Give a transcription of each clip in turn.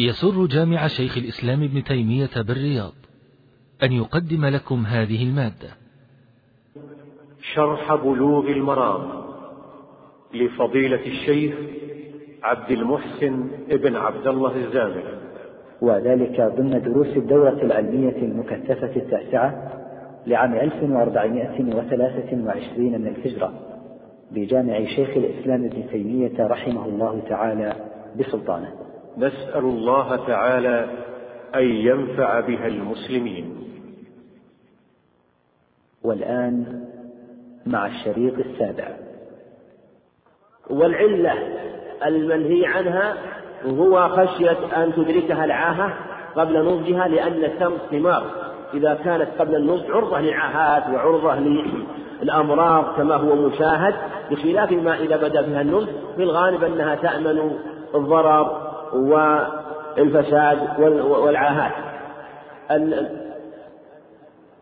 يسر جامع شيخ الإسلام ابن تيمية بالرياض أن يقدم لكم هذه المادة. شرح بلوغ المرام لفضيلة الشيخ عبد المحسن ابن عبد الله الزامل. وذلك ضمن دروس الدورة العلمية المكثفة التاسعة لعام 1423 من الهجرة بجامع شيخ الإسلام ابن تيمية رحمه الله تعالى بسلطانه. نسأل الله تعالى أن ينفع بها المسلمين. والآن مع الشريط السابع. والعلة المنهي عنها هو خشية أن تدركها العاهة قبل نضجها لأن التمر ثمار. إذا كانت قبل النضج عرضة للعاهات وعرضة للأمراض كما هو مشاهد بخلاف ما إذا بدأ فيها النضج في الغالب أنها تأمن الضرر والفساد والعاهات.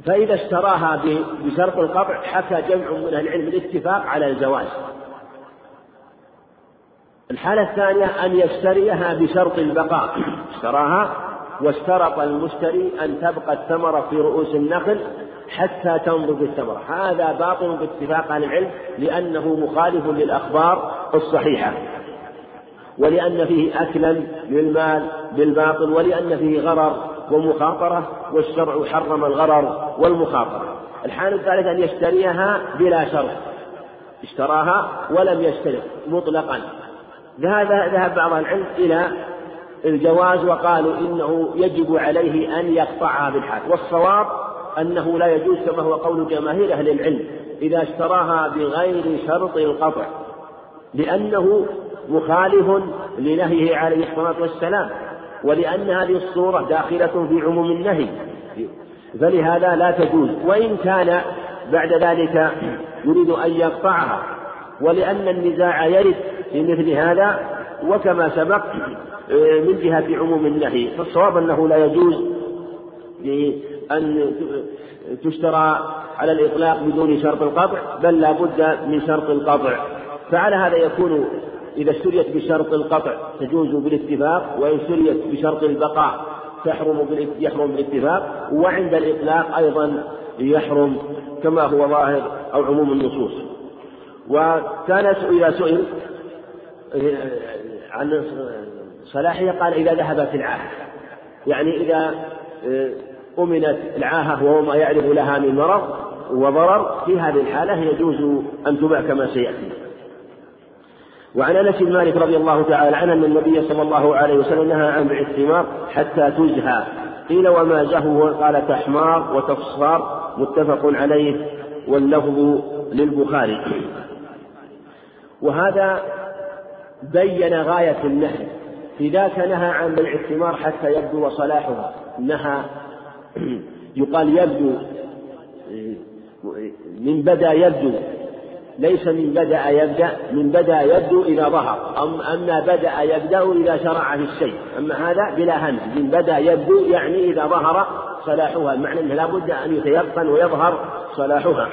فإذا اشتراها بشرط القطع حكى جمع من أهل العلم الاتفاق على الجواز. الحالة الثانية أن يشتريها بشرط البقاء. اشتراها واشترط المشتري أن تبقى الثمرة في رؤوس النخل حتى تنضج الثمرة هذا باطل باتفاق أهل العلم لأنه مخالف للأخبار الصحيحة. ولأن فيه أكلا للمال بالباطل ولأن فيه غرر ومخاطرة والشرع حرم الغرر والمخاطرة. الحالة الثالثة أن يشتريها بلا شرط. اشتراها ولم يشترط مطلقا. هذا ذهب بعض العلم إلى الجواز وقالوا إنه يجب عليه أن يقطعها بالحال والصواب أنه لا يجوز كما هو قول جماهير أهل العلم إذا اشتراها بغير شرط القطع لأنه مخالف لنهيه عليه الصلاة والسلام ولأن هذه الصورة داخلة في عموم النهي. فلهذا لا تجوز. وإن كان بعد ذلك يريد أن يقطعها ولأن النزاع يرد في مثل هذا وكما سبق من جهة عموم النهي. فالصواب أنه لا يجوز أن تشترى على الإطلاق بدون شرط القطع بل لا بد من شرط القطع. فعلى هذا يكون إذا اشتريت بشرط القطع تجوز بالاتفاق وإن اشتريت بشرط البقاء تحرم يحرم بالاتفاق وعند الإطلاق أيضا يحرم كما هو ظاهر أو عموم النصوص. وكان إذا سئل عن صلاحها قال إذا ذهبت العاهة. يعني إذا أمنت العاهة وهو ما يعرف لها من مرض وضرر في هذه الحالة يجوز أن تباع كما سيأتي. وعن أنس بن مالك رضي الله تعالى عنه أن النبي صلى الله عليه وسلم نهى عن بيع الثمار حتى تزهى. قيل وما زهو؟ قال تحمار وتصفار متفق عليه واللفظ للبخاري. وهذا بين غاية النهي. في ذاك نهى عن بيع الثمار حتى يبدو صلاحها. نهى يقال يبدو من بدا يبدو ليس من بدأ يبدأ من بدأ يبدو إذا ظهر أم أما بدأ يبدأ إذا شرع في الشيء. أما هذا بلا همز من بدأ يبدو يعني إذا ظهر صلاحها. معنى أنه لا بد أن يتيقن ويظهر صلاحها.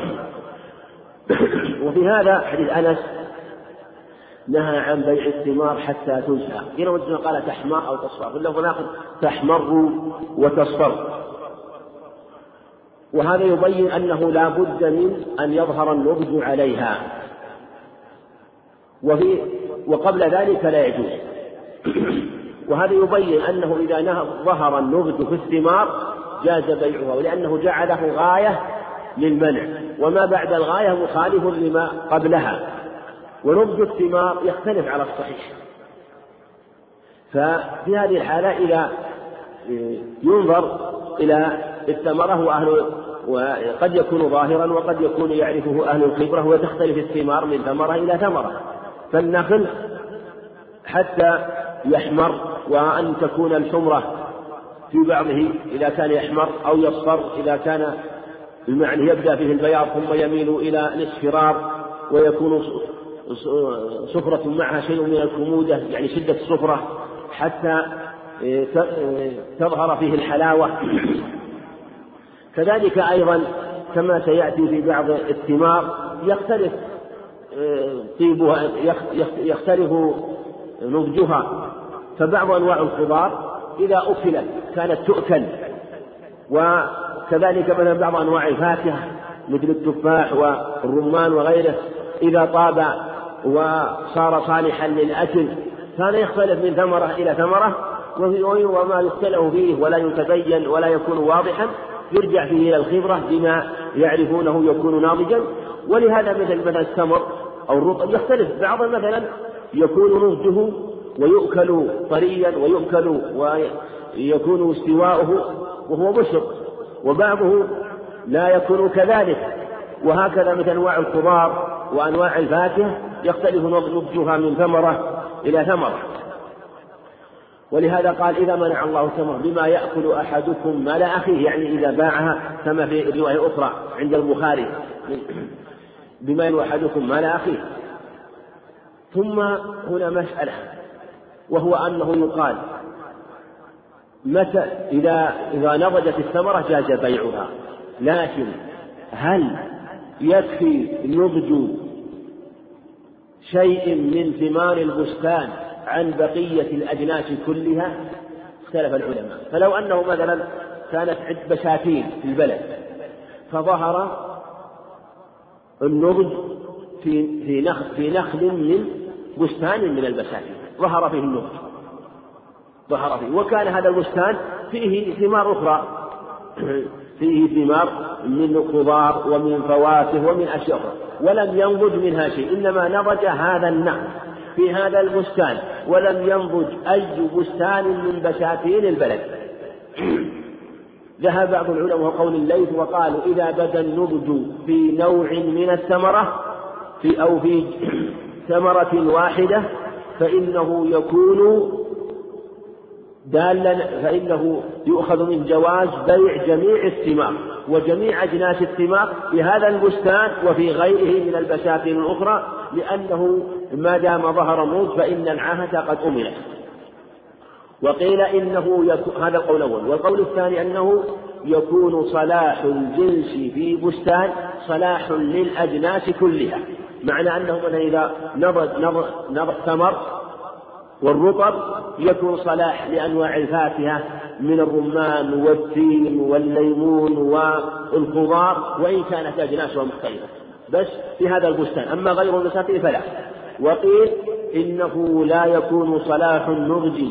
وفي هذا حديث أنس نهى عن بيع الثمار حتى تنسى. قيل قال تحمر أو تصفر. في اللفظ الآخر تحمر وتصفر. وهذا يبين أنه لا بد من أن يظهر النضج عليها. وفي وقبل ذلك لا يجوز. وهذا يبين أنه إذا ظهر النضج في الثمار جاز بيعها ولأنه جعله غاية للمنع. وما بعد الغاية مخالف لما قبلها. ونضج الثمار يختلف على الصحيح. ففي هذه الحالة إذا ينظر إلى الثمرة وأهل وقد يكون ظاهرا وقد يكون يعرفه أهل الخبرة وتختلف الثمار من ثمرة إلى ثمرة. فالنخل حتى يحمر وأن تكون الحمرة في بعضه إذا كان يحمر أو يصفر إذا كان المعنى يبدأ فيه البياض ثم يميل إلى الاصفرار ويكون صفرة معها شيء من الكمودة يعني شدة الصفرة حتى تظهر فيه الحلاوة. كذلك أيضا كما سيأتي في بعض الثمار يختلف آه، طيبها يختلف نضجها فبعض أنواع الخضار إذا أكلت كانت تؤكل وكذلك مثلا بعض أنواع الفاكهة مثل التفاح والرمان وغيره إذا طاب وصار صالحا للأكل كان يختلف من ثمرة إلى ثمرة وما يختلف فيه ولا يتبين ولا يكون واضحا. يرجع فيه إلى الخبرة بما يعرفونه يكون ناضجا. ولهذا مثل مثلا التمر أو الرطب يختلف. بعض مثلا يكون نضجه ويؤكل طريا ويؤكل ويكون استواؤه وهو بشر وبعضه لا يكون كذلك. وهكذا مثل أنواع الخضار وأنواع الفاكهة يختلف نضجها من ثمرة إلى ثمرة. ولهذا قال إذا منع الله التمر بما يأكل أحدكم مال أخيه يعني إذا باعها كما في رواية أخرى عند البخاري بما يأكل أحدكم مال أخيه. ثم هنا مسألة وهو أنه يقال متى إذا إذا نضجت الثمرة جاز بيعها. لكن هل يكفي نضج شيء من ثمار البستان عن بقية الأجناس كلها اختلف العلماء. فلو أنه مثلا كانت عد بساتين في البلد فظهر النضج في في نخل في نخل من بستان من البساتين ظهر فيه النضج. ظهر فيه. وكان هذا البستان فيه ثمار أخرى. فيه ثمار من خضار ومن فواكه ومن أشياء أخرى. ولم ينضج منها شيء إنما نضج هذا النخل في هذا البستان. ولم ينضج أي بستان من بساتين البلد. ذهب بعض العلماء وقول الليث وقالوا إذا بدا النضج في نوع من الثمرة في أو في ثمرة واحدة فإنه يكون دالا فإنه يؤخذ من جواز بيع جميع الثمار وجميع أجناس الثمار في هذا البستان وفي غيره من البساتين الأخرى لأنه ما دام ظهر موت فإن العاهة قد أمرت وقيل إنه يكون هذا القول الأول والقول الثاني أنه يكون صلاح الجنس في بستان صلاح للأجناس كلها معنى أنه إذا نضج نضج ثمر والرطب يكون صلاح لأنواع الفاكهة من الرمان والتين والليمون والخضار وإن كانت أجناسها مختلفة. بس في هذا البستان. أما غير البساتين فلا. وقيل إنه لا يكون صلاح النضج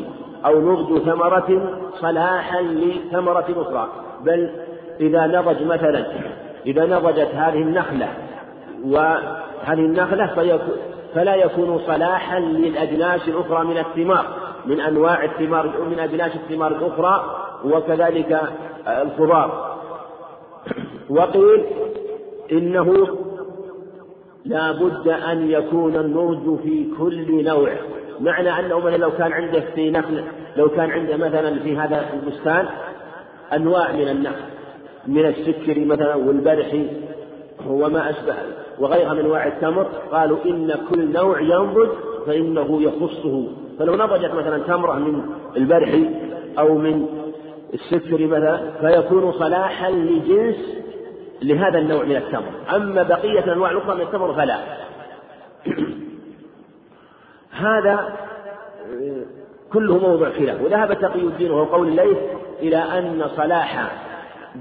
أو نضج ثمرة صلاحا لثمرة أخرى. بل إذا نضج مثلا إذا نضجت هذه النخلة وهذه النخلة فلا يكون صلاحا للأجناس الأخرى من الثمار من أنواع الثمار من أجناس الثمار الأخرى وكذلك الخضار. وقيل إنه لا بد أن يكون النضج في كل نوع. معنى أنه مثلا لو كان عنده في نخل لو كان عنده مثلا في هذا البستان أنواع من النخل من السكر مثلا والبرحي وما أشبه وغيرها من أنواع التمر قالوا إن كل نوع ينضج فإنه يخصه. فلو نضجت مثلا تمرة من البرحي أو من السكر مثلا فيكون صلاحا لجنس لهذا النوع من التمر. أما بقية الأنواع الأخرى من التمر فلا. هذا كله موضع خلاف. وذهب تقي الدين وهو قول الليث إلى أن صلاح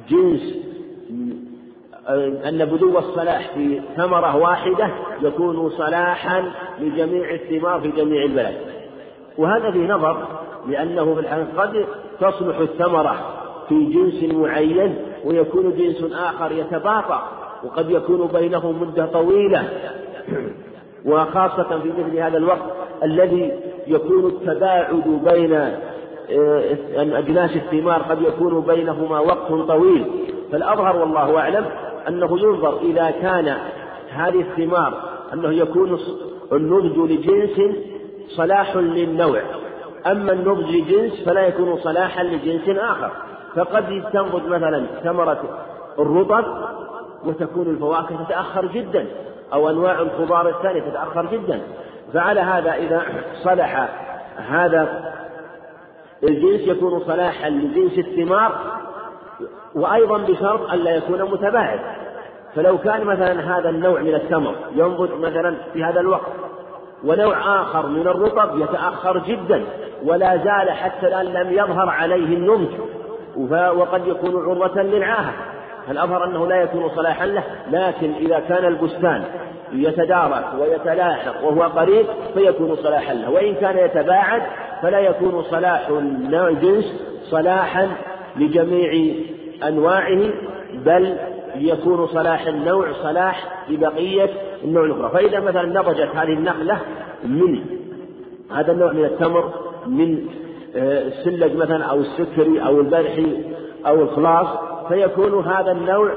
جنس أن بدو الصلاح في ثمرة واحدة يكون صلاحا لجميع الثمار في جميع البلد. وهذا في نظر لأنه في الحقيقة قد تصلح الثمرة في جنس معين ويكون جنس آخر يتباطأ وقد يكون بينهم مدة طويلة. وخاصة في مثل هذا الوقت الذي يكون التباعد بين آه، أجناس الثمار قد يكون بينهما وقت طويل. فالأظهر والله أعلم أنه ينظر إذا كان هذه الثمار أنه يكون النضج لجنس صلاح للنوع. أما النضج لجنس فلا يكون صلاحا لجنس آخر. فقد تنضج مثلا ثمرة الرطب وتكون الفواكه تتأخر جدا أو أنواع الخضار الثانية تتأخر جدا. فعلى هذا إذا صلح هذا الجنس يكون صلاحا لجنس الثمار وأيضا بشرط ألا يكون متباعد. فلو كان مثلا هذا النوع من التمر ينضج مثلا في هذا الوقت ونوع آخر من الرطب يتأخر جدا ولا زال حتى الآن لم يظهر عليه النضج وقد يكون عرضة للعاهة الأظهر أنه لا يكون صلاحا له؟ لكن إذا كان البستان يتدارك ويتلاحق وهو قريب فيكون صلاحا له. وإن كان يتباعد فلا يكون صلاح الجنس صلاحا لجميع أنواعه بل يكون صلاح النوع صلاح لبقية النوع الأخرى. فإذا مثلا نضجت هذه النخلة من هذا النوع من التمر من آه، السلج مثلا أو السكري أو البرحي أو الخلاص فيكون هذا النوع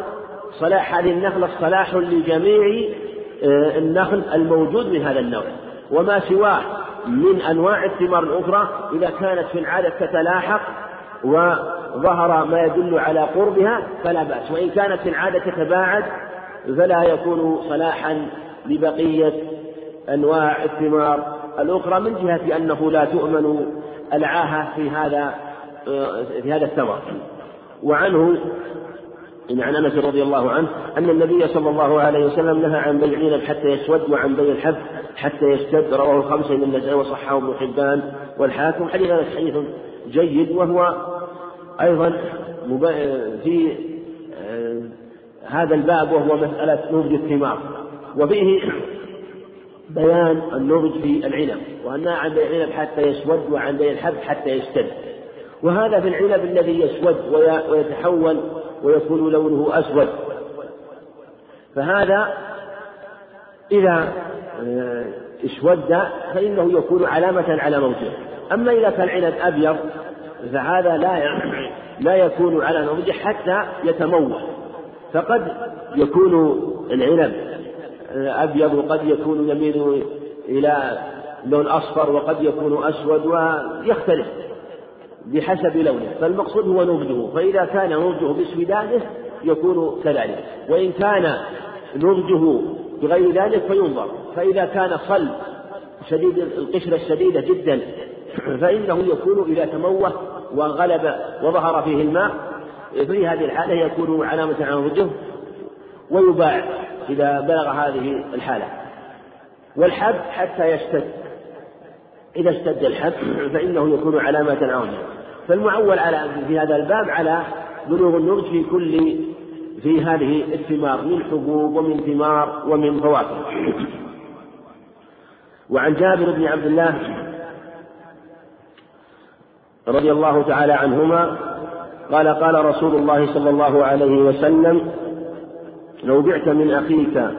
صلاح هذه النخلة صلاح لجميع آه، النخل الموجود من هذا النوع. وما سواه من أنواع الثمار الأخرى إذا كانت في العادة تتلاحق وظهر ما يدل على قربها فلا بأس. وإن كانت في العادة تتباعد فلا يكون صلاحا لبقية أنواع الثمار. الأخرى من جهة أنه لا تؤمن العاهة في هذا في هذا الثمر وعنه عن أنس رضي الله عنه أن النبي صلى الله عليه وسلم نهى عن بيع العنب حتى يسود وعن بيع الحب حتى يشتد. رواه الخمسة من النسائي وصححه ابن حبان والحاكم. حديث هذا حديث جيد وهو أيضا في آه، هذا الباب وهو مسألة نضج الثمار. وفيه بيان النضج في العنب وأنها عن بيع العنب حتى يسود وعن بيع الحب حتى يشتد. وهذا في العنب الذي يسود ويتحول ويكون لونه أسود. فهذا إذا آه، اسود فإنه يكون علامة على موته أما إذا كان العنب أبيض فهذا لا لا يكون على موته حتى يتموه. فقد يكون العنب أبيض وقد يكون يميل إلى لون أصفر وقد يكون أسود ويختلف بحسب لونه. فالمقصود هو نضجه فإذا كان نضجه باسودانه يكون كذلك. وإن كان نضجه بغير ذلك فينظر. فإذا كان صلب شديد القشرة الشديدة جدا فإنه يكون إذا تموه وغلب وظهر فيه الماء في هذه الحالة يكون علامة على نضجه ويباع إذا بلغ هذه الحالة. والحب حتى يشتد. إذا اشتد الحب فإنه يكون علامة عوجة فالمعول على في هذا الباب على بلوغ النضج في كل في هذه الثمار من حبوب ومن ثمار ومن فواكه وعن جابر بن عبد الله رضي الله تعالى عنهما قال قال رسول الله صلى الله عليه وسلم لو بعت من أخيك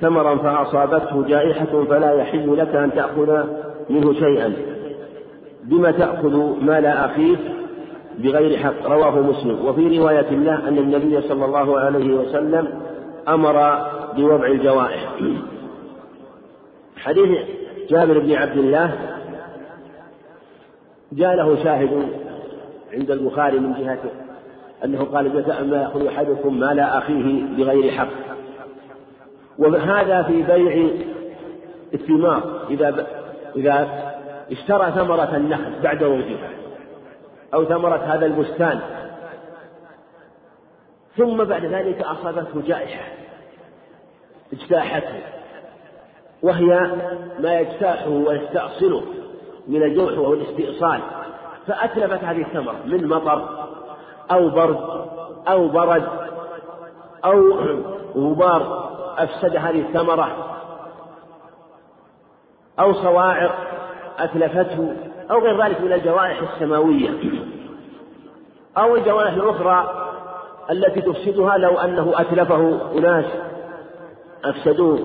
ثمرا فأصابته جائحة فلا يحل لك أن تأخذ منه شيئا. بما تأخذ مال أخيك بغير حق؟ رواه مسلم. وفي رواية له أن النبي صلى الله عليه وسلم أمر بوضع الجوائح. حديث جابر بن عبد الله جاء له شاهد عند البخاري من جهة أنه قال جزاء ما يأخذ أحدكم مال أخيه بغير حق. وهذا في بيع الثمار. إذا إذا اشترى ثمرة النخل بعد وجودها أو ثمرة هذا البستان ثم بعد ذلك أصابته جائحة اجتاحته وهي ما يجتاحه ويستأصله. من الجوع وهو الاستئصال فأتلفت هذه الثمرة من مطر أو برد أو برد أو غبار. أفسد هذه الثمرة أو صواعق أتلفته أو غير ذلك من الجوائح السماوية أو الجوائح الأخرى التي تفسدها لو أنه أتلفه أناس أفسدوه.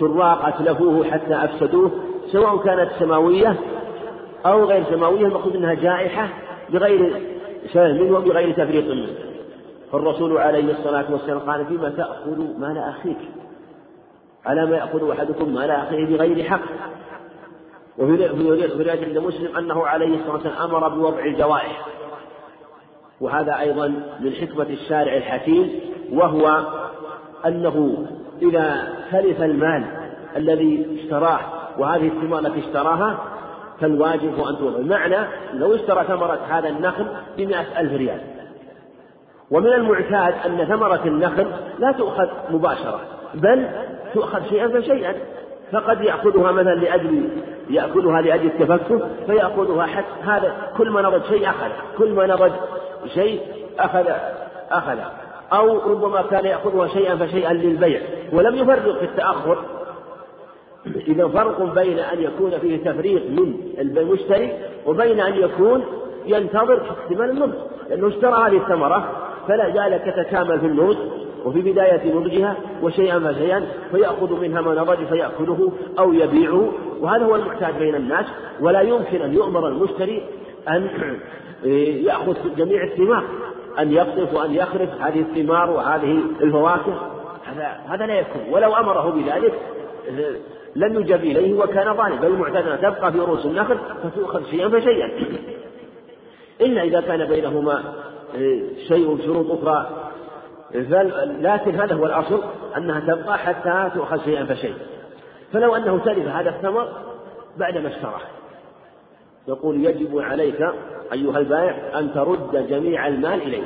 سراق أتلفوه حتى أفسدوه سواء كانت سماوية أو غير سماوية المقصود أنها جائحة بغير سبب منه وبغير تفريط منه. فالرسول عليه الصلاة والسلام قال فيما تأخذ مال أخيك؟ على ما يأخذ أحدكم مال أخيه بغير حق؟ وفي رواية عند مسلم أنه عليه الصلاة والسلام أمر بوضع الجوائح. وهذا أيضا من حكمة الشارع الحكيم وهو أنه إذا تلف المال الذي اشتراه وهذه الثمار التي اشتراها فالواجب أن توضع بمعنى لو اشترى ثمرة هذا النخل بمئة ألف ريال. ومن المعتاد أن ثمرة النخل لا تؤخذ مباشرة بل تؤخذ شيئا فشيئا. فقد يأخذها مثلا لأجل يأكلها لأجل التفكه فيأخذها حتى هذا كل ما نضج شيء أخذ كل ما نضج شيء أخذ أخذ. أو ربما كان يأخذها شيئا فشيئا للبيع ولم يفرق في التأخر. إذا فرق بين أن يكون فيه تفريق من المشتري وبين أن يكون ينتظر احتمال النضج. لأنه اشترى هذه الثمرة فلا زال تتكامل في النضج وفي بداية نضجها وشيئا فشيئا فيأخذ منها ما نضج فيأكله أو يبيعه. وهذا هو المعتاد بين الناس. ولا يمكن أن يؤمر المشتري أن يأخذ جميع الثمار أن يقطف وأن يخرف هذه الثمار وهذه الفواكه. هذا هذا لا يكون. ولو أمره بذلك لم يجب إليه وكان ظالما بل أن تبقى في رؤوس النخل فتؤخذ شيئا فشيئا. إلا إذا كان بينهما شيء شروط أخرى لكن هذا هو الأصل أنها تبقى حتى تؤخذ شيئا فشيئا. فلو أنه تلف هذا الثمر بعدما اشتراه. يقول يجب عليك أيها البائع أن ترد جميع المال إليه.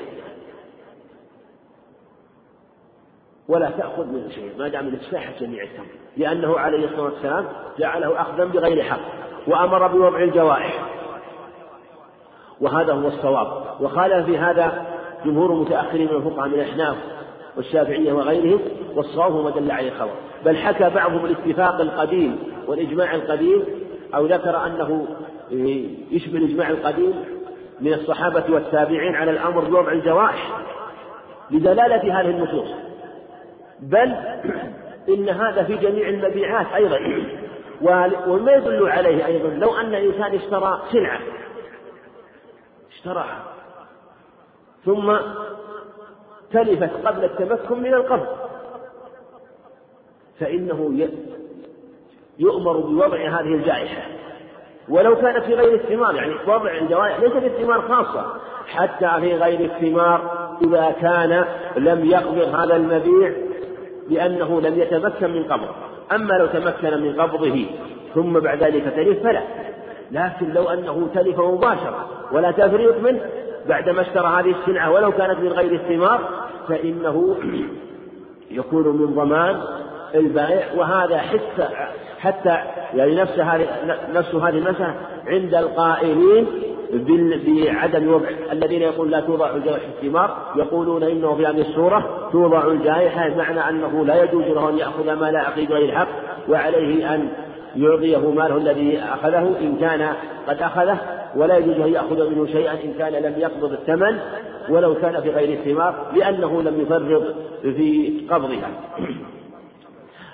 ولا تأخذ منه شيء ما دام إنك جميع الثمر لأنه عليه الصلاة والسلام جعله أخذا بغير حق وأمر بوضع الجوائح. وهذا هو الصواب. وخالف في هذا جمهور المتأخرين من الفقهاء من الأحناف والشافعية وغيرهم والصواب ما دل عليه الخبر. بل حكى بعضهم الاتفاق القديم والإجماع القديم أو ذكر أنه يشبه الإجماع القديم من الصحابة والتابعين على الأمر بوضع الجوائح لدلالة هذه النصوص. بل إن هذا في جميع المبيعات أيضا. وما يدل عليه أيضا. لو أن إنسان اشترى سلعة. اشتراها ثم تلفت قبل التمكن من القبض. فإنه يؤمر بوضع هذه الجائحة. ولو كانت في غير الثمار يعني وضع الجوائح ليس في الثمار خاصة حتى في غير الثمار إذا كان لم يقبض هذا المبيع لأنه لم يتمكن من قبضه. أما لو تمكن من قبضه ثم بعد ذلك تلف فلا. لكن لو أنه تلف مباشرة ولا تفريط منه بعدما اشترى هذه السلعة ولو كانت من غير الثمار فإنه يكون من ضمان البائع. وهذا حتى حتى يعني نفس هذه نفس هذه المسألة عند القائلين بعدم وضع الذين يقول لا توضع الجائحة الثمار يقولون إنه في هذه الصورة توضع الجائحة بمعنى أنه لا يجوز له أن يأخذ ما لا عقيد غير الحق وعليه أن يعطيه ماله الذي أخذه إن كان قد أخذه ولا يجوز أن يأخذ منه شيئا إن كان لم يقبض الثمن ولو كان في غير الثمار لأنه لم يفرط في قبضها.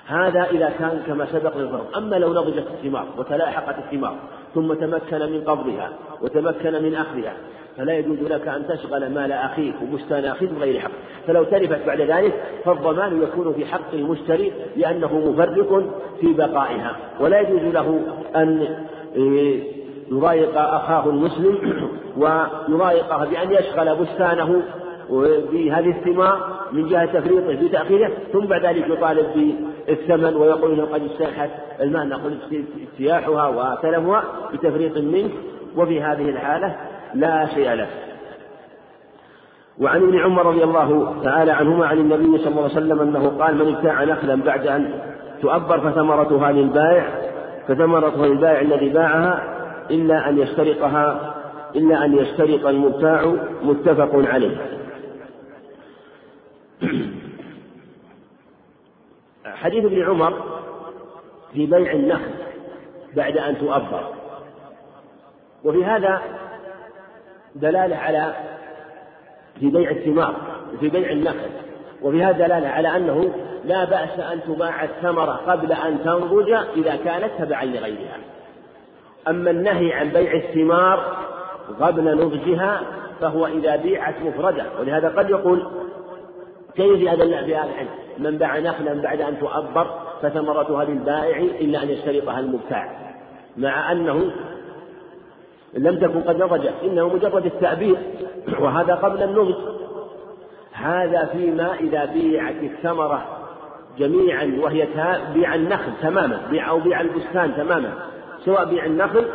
هذا إذا كان كما سبق للفرق. أما لو نضجت الثمار وتلاحقت الثمار ثم تمكن من قبضها وتمكن من أخذها. فلا يجوز لك أن تشغل مال أخيك وبستان أخيك بغير حق. فلو تلفت بعد ذلك فالضمان يكون في حق المشتري لأنه مفرق في بقائها. ولا يجوز له أن يضايق أخاه المسلم ويضايقه بأن يشغل بستانه بهذه الثمار من جهة تفريطه في تأخيره ثم بعد ذلك يطالب بالثمن ويقول إنه قد استاحت المال نقول اجتياحها وتلفها بتفريط منك وفي هذه الحالة لا شيء له. وعن ابن عمر رضي الله تعالى عنهما عن النبي صلى الله عليه وسلم أنه قال من ابتاع نخلا بعد أن تؤبر فثمرتها للبائع فثمرتها للبائع الذي باعها إلا أن يشترطها إلا أن يشترط المبتاع متفق عليه. حديث ابن عمر في بيع النخل بعد أن تؤبر. وفي هذا دلالة على في بيع الثمار في بيع النخل. وفي هذا دلالة على أنه لا بأس أن تباع الثمرة قبل أن تنضج إذا كانت تبعا لغيرها. أما النهي عن بيع الثمار قبل نضجها فهو إذا بيعت مفردة. ولهذا قد يقول كيف هذا في هذا العلم من باع نخلا بعد أن تؤبر فثمرتها للبائع إلا أن يشترطها المبتاع. مع أنه لم تكن قد نضجت إنه مجرد التأبير وهذا قبل النضج. هذا فيما إذا بيعت الثمرة جميعا وهي بيع النخل تماما بيع أو بيع البستان تماما سواء بيع النخل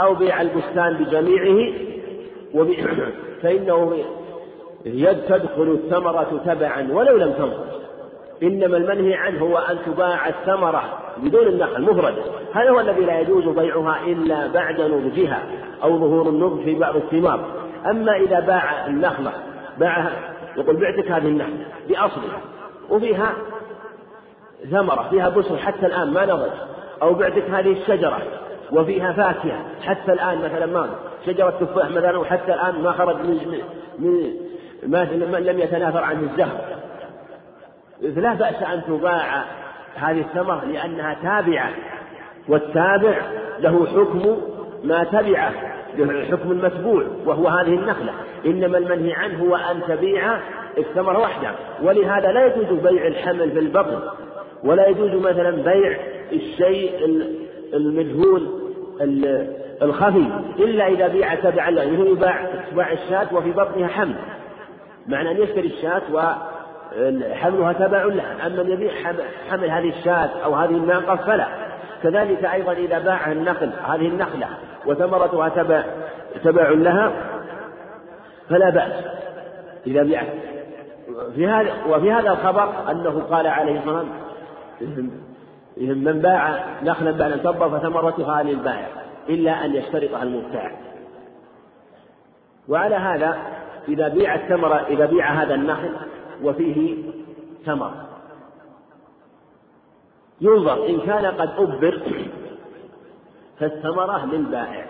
أو بيع البستان بجميعه فإنه تدخل الثمرة تبعا ولو لم تنضج. إنما المنهي عنه هو أن تباع الثمرة بدون النخل مفردة هذا هو الذي لا يجوز بيعها إلا بعد نضجها أو ظهور النضج في بعض الثمار. أما إذا باع النخلة باعها يقول بعتك هذه النخلة بأصلها وفيها ثمرة فيها بسر حتى الآن ما نضج أو بعتك هذه الشجرة وفيها فاكهة حتى الآن مثلا ما شجرة تفاح مثلا وحتى الآن ما خرج من من ما لم يتناثر عنه الزهر. لا بأس أن تباع هذه الثمرة لأنها تابعة والتابع له حكم ما تبعه حكم المتبوع وهو هذه النخلة. إنما المنهي عنه هو أن تبيع الثمرة وحدها. ولهذا لا يجوز بيع الحمل في البطن ولا يجوز مثلا بيع الشيء المجهول الخفي إلا إذا بيع تبعا له يعني يباع تباع الشاة وفي بطنها حمل. معنى أن يشتري الشاة وحملها تبع لها أما يبيع حمل هذه الشاة أو هذه الناقة فلا. كذلك أيضا إذا باع النخل هذه النخلة وثمرتها تبع تبع لها فلا بأس إذا بيعت. في هذا وفي هذا الخبر أنه قال عليه الصلاة والسلام من باع نخلا بعد أن فثمرتها للبائع إلا أن يشترطها المبتاع. وعلى هذا إذا بيع الثمرة إذا بيع هذا النخل وفيه ثمر. ينظر إن كان قد أبر فالثمرة للبائع.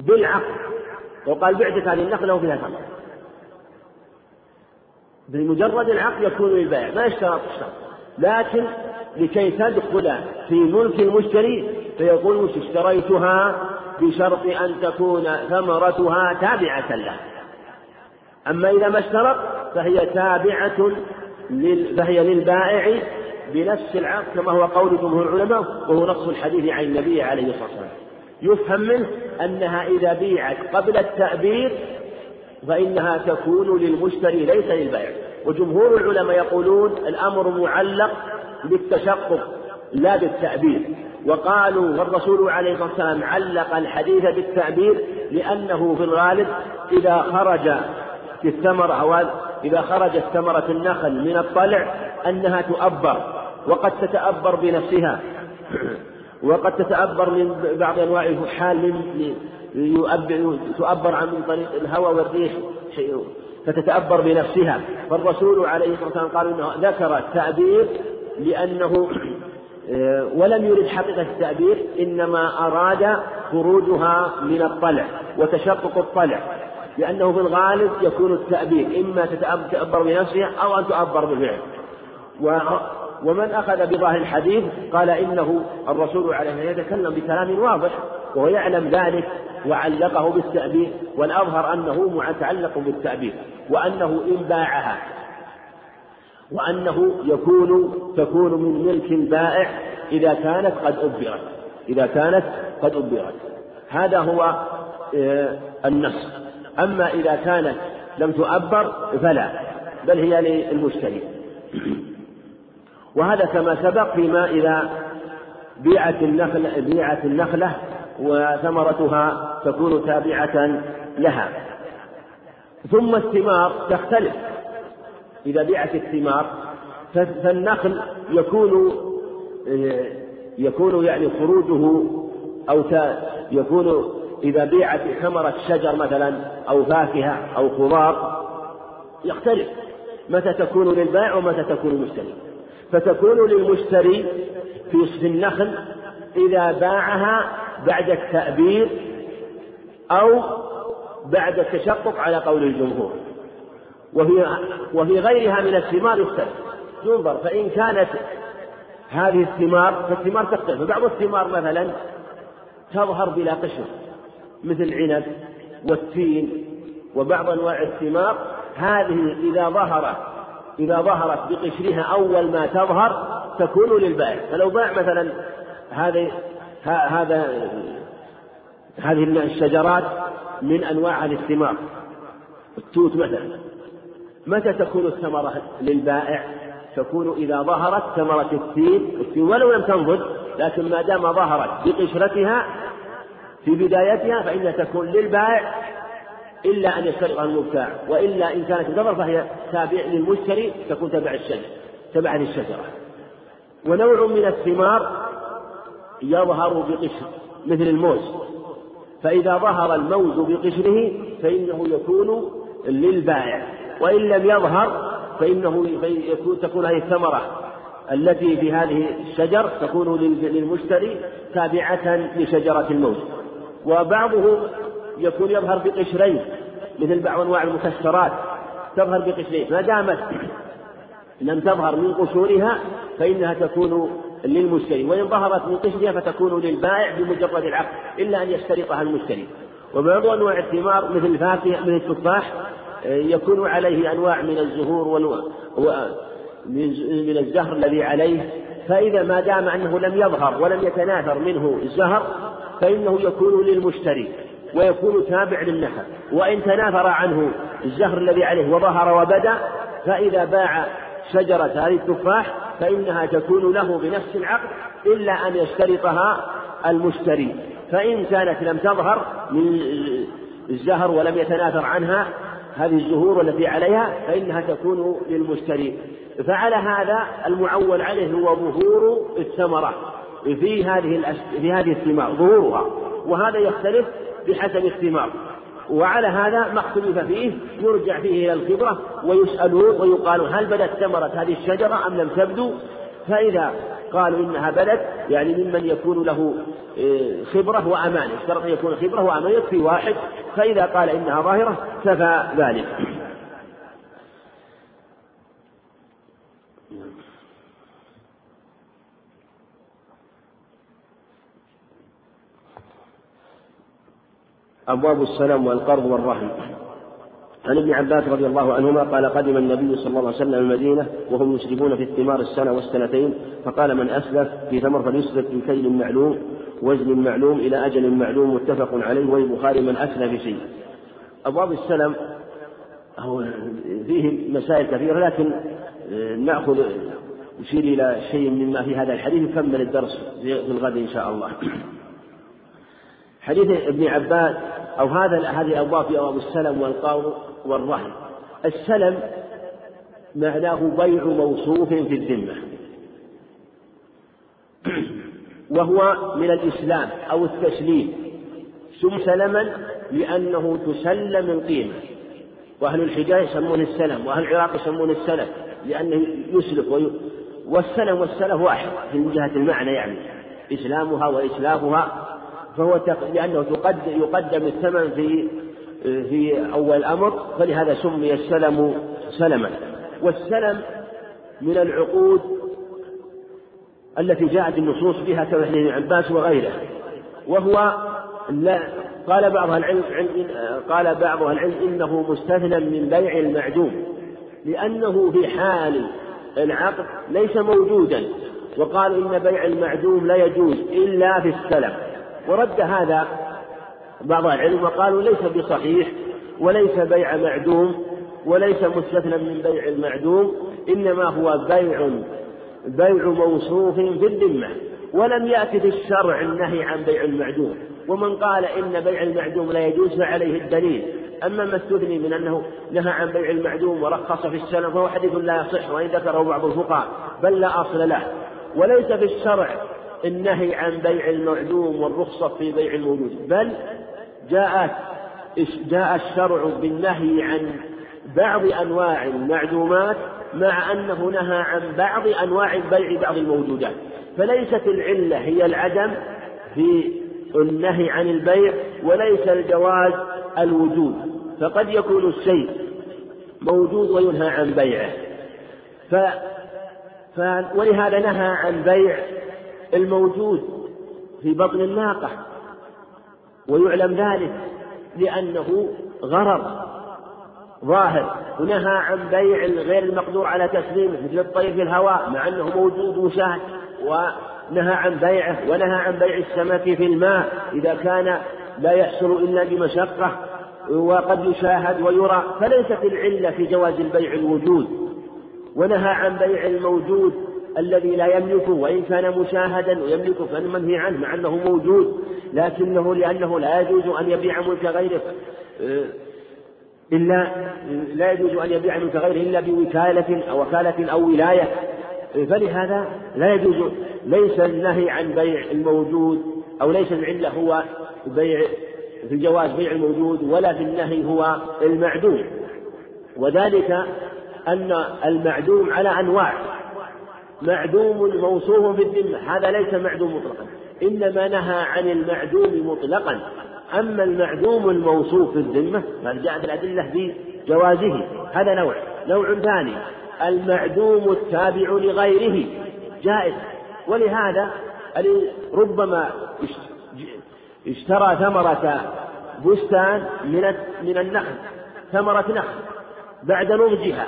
بالعقد. وقال بعتك هذه النخلة وفيها ثمر. بمجرد العقد يكون للبائع. ما يشترط الشرط لكن لكي تدخل في ملك المشتري فيقول اشتريتها بشرط أن تكون ثمرتها تابعة له. أما إذا ما اشترط فهي تابعة لل... فهي للبائع بنفس العقد كما هو قول جمهور العلماء وهو نص الحديث عن النبي عليه الصلاة والسلام. يفهم منه أنها إذا بيعت قبل التأبير فإنها تكون للمشتري ليس للبائع. وجمهور العلماء يقولون الأمر معلق بالتشقق لا بالتعبير وقالوا والرسول عليه الصلاة والسلام علق الحديث بالتعبير لأنه في الغالب إذا خرج في الثمرة أو إذا خرجت ثمرة النخل من الطلع أنها تؤبر وقد تتأبر بنفسها. وقد تتأبر من بعض أنواع الفحال من تؤبر عن من طريق الهواء والريح فتتأبر بنفسها. فالرسول عليه الصلاة والسلام قال إنه ذكر التعبير لأنه ولم يرد حقيقة التعبير إنما أراد خروجها من الطلع وتشقق الطلع. لأنه في الغالب يكون التأبير إما تتأبر بنفسها أو أن تؤبر بالفعل. ومن أخذ بظاهر الحديث قال إنه الرسول عليه الصلاة يتكلم بكلام واضح وهو يعلم ذلك وعلقه بالتأبير والأظهر أنه متعلق بالتأبير وأنه إن باعها. وأنه يكون تكون من ملك البائع إذا كانت قد أبرت إذا كانت قد أبرت. هذا هو آه، النص. أما إذا كانت لم تؤبر فلا بل هي للمشتري وهذا كما سبق فيما إذا بيعت النخلة بيعت النخلة وثمرتها تكون تابعة لها. ثم الثمار تختلف. إذا بيعت الثمار فالنخل يكون يكون يعني خروجه أو يكون إذا بيعت ثمرة شجر مثلا أو فاكهة أو خضار يختلف. متى تكون للبائع ومتى تكون للمشتري. فتكون للمشتري في النخل إذا باعها بعد التأبير أو بعد التشقق على قول الجمهور. وفي وفي غيرها من الثمار يختلف. ينظر فإن كانت هذه الثمار فالثمار تختلف. بعض الثمار مثلا تظهر بلا قشر. مثل العنب والتين وبعض أنواع الثمار. هذه إذا ظهرت إذا ظهرت بقشرها أول ما تظهر تكون للبائع. فلو باع مثلا هذه هذا هذه الشجرات من أنواع الثمار. التوت مثلا. متى تكون الثمرة للبائع؟ تكون إذا ظهرت ثمرة التين. التين ولو لم تنضج لكن ما دام ظهرت بقشرتها في بدايتها فإنها تكون للبائع إلا أن يشترط المبتاع وإلا إن كانت تظهر فهي تابع للمشتري تكون تبع الشجر تبع هذه الشجرة ونوع من الثمار يظهر بقشر مثل الموز. فإذا ظهر الموز بقشره فإنه يكون للبائع وإن لم يظهر فإنه تكون هذه الثمرة التي في هذه الشجر تكون للمشتري تابعة لشجرة الموز. وبعضه يكون يظهر بقشرين مثل بعض أنواع المكسرات تظهر بقشرين. ما دامت لم تظهر من قشورها فإنها تكون للمشتري. وإن ظهرت من قشرها فتكون للبائع بمجرد العقد إلا أن يشترطها المشتري. وبعض أنواع الثمار مثل الفاكهة مثل التفاح يكون عليه أنواع من الزهور من الزهر الذي عليه. فإذا ما دام أنه لم يظهر ولم يتناثر منه الزهر فإنه يكون للمشتري ويكون تابع للنخل وإن تناثر عنه الزهر الذي عليه وظهر وبدأ فإذا باع شجرة هذه التفاح فإنها تكون له بنفس العقد إلا أن يشترطها المشتري. فإن كانت لم تظهر من الزهر ولم يتناثر عنها هذه الزهور التي عليها فإنها تكون للمشتري. فعلى هذا المعول عليه هو ظهور الثمرة. في هذه في هذه الثمار ظهورها. وهذا يختلف بحسب الثمار وعلى هذا ما اختلف فيه يرجع فيه إلى الخبرة ويسألون ويقال هل بدت ثمرة هذه الشجرة أم لم تبدو؟ فإذا قالوا إنها بدت يعني ممن يكون له آه، خبرة وأمان اشترط أن يكون خبرة وأمان يكفي واحد. فإذا قال إنها ظاهرة كفى ذلك. أبواب السلم والقرض والرهن عن ابن عباس رضي الله عنهما قال قدم النبي صلى الله عليه وسلم المدينة وهم يسرفون في الثمار السنة والسنتين فقال من أسلف في ثمر فليسلف بكيل معلوم وزن معلوم إلى أجل معلوم متفق عليه وللبخاري من أسلف شيء أبواب السلم هو فيه مسائل كثيرة لكن آه، نأخذ نشير إلى شيء مما في هذا الحديث نكمل الدرس في الغد إن شاء الله. حديث ابن عباس أو هذا هذه الأبواب في أبواب السلم والقول والرهن السلم معناه بيع موصوف في الذمة. وهو من الإسلام أو التسليم. سم سلما لأنه تسلم القيمة. وأهل الحجاز يسمونه السلم وأهل العراق يسمونه السلف لأنه يسلف وي... والسلم والسلف واحد من جهة المعنى يعني إسلامها وإسلافها. فهو لأنه يقدم الثمن في في أول الأمر فلهذا سمي السلم سلما. والسلم من العقود التي جاءت النصوص بها كما ابن عباس وغيره. وهو لا قال بعض العلم قال بعض العلم إنه مستثنى من بيع المعدوم لأنه في حال العقد ليس موجودا وقالوا إن بيع المعدوم لا يجوز إلا في السلم. ورد هذا بعض العلم وقالوا ليس بصحيح وليس بيع معدوم وليس مستثنى من بيع المعدوم إنما هو بيع بيع موصوف في الذمة ولم يأتي في الشرع النهي عن بيع المعدوم ومن قال إن بيع المعدوم لا يجوز فعليه الدليل أما ما استثني من أنه نهى عن بيع المعدوم ورخص في السلم فهو حديث لا يصح وإن ذكره بعض الفقهاء بل لا أصل له وليس في الشرع النهي عن بيع المعدوم والرخصة في بيع الموجود بل جاءت جاء الشرع بالنهي عن بعض أنواع المعدومات مع أنه نهى عن بعض أنواع بيع بعض الموجودات فليست العلة هي العدم في النهي عن البيع وليس الجواز الوجود. فقد يكون الشيء موجود وينهى عن بيعه. ف... ف... ولهذا نهى عن بيع الموجود في بطن الناقة ويعلم ذلك لأنه غرض ظاهر ونهى عن بيع غير المقدور على تسليمه مثل الطير في الهواء مع أنه موجود وشاهد ونهى عن بيعه ونهى عن بيع السمك في الماء إذا كان لا يحصل إلا بمشقة وقد يشاهد ويرى فليست العلة في جواز البيع الوجود ونهى عن بيع الموجود الذي لا يملكه وإن كان مشاهدا ويملكه فالمنهي عنه مع أنه موجود لكنه لأنه لا يجوز أن يبيع ملك غيره. إلا لا يجوز أن يبيع ملك غيره إلا بوكالة أو وكالة أو ولاية. فلهذا لا يجوز ليس النهي عن بيع الموجود أو ليس العلة هو بيع في جواز بيع الموجود ولا في النهي هو المعدوم. وذلك أن المعدوم على أنواع. معدوم موصوف في الذمة. هذا ليس معدوم مطلقا. إنما نهى عن المعدوم مطلقا. أما المعدوم الموصوف في الذمة فجاءت الأدلة بجوازه هذا نوع. نوع ثاني. المعدوم التابع لغيره. جائز. ولهذا ربما اشترى ثمرة بستان من من النخل. ثمرة نخل. بعد نضجها.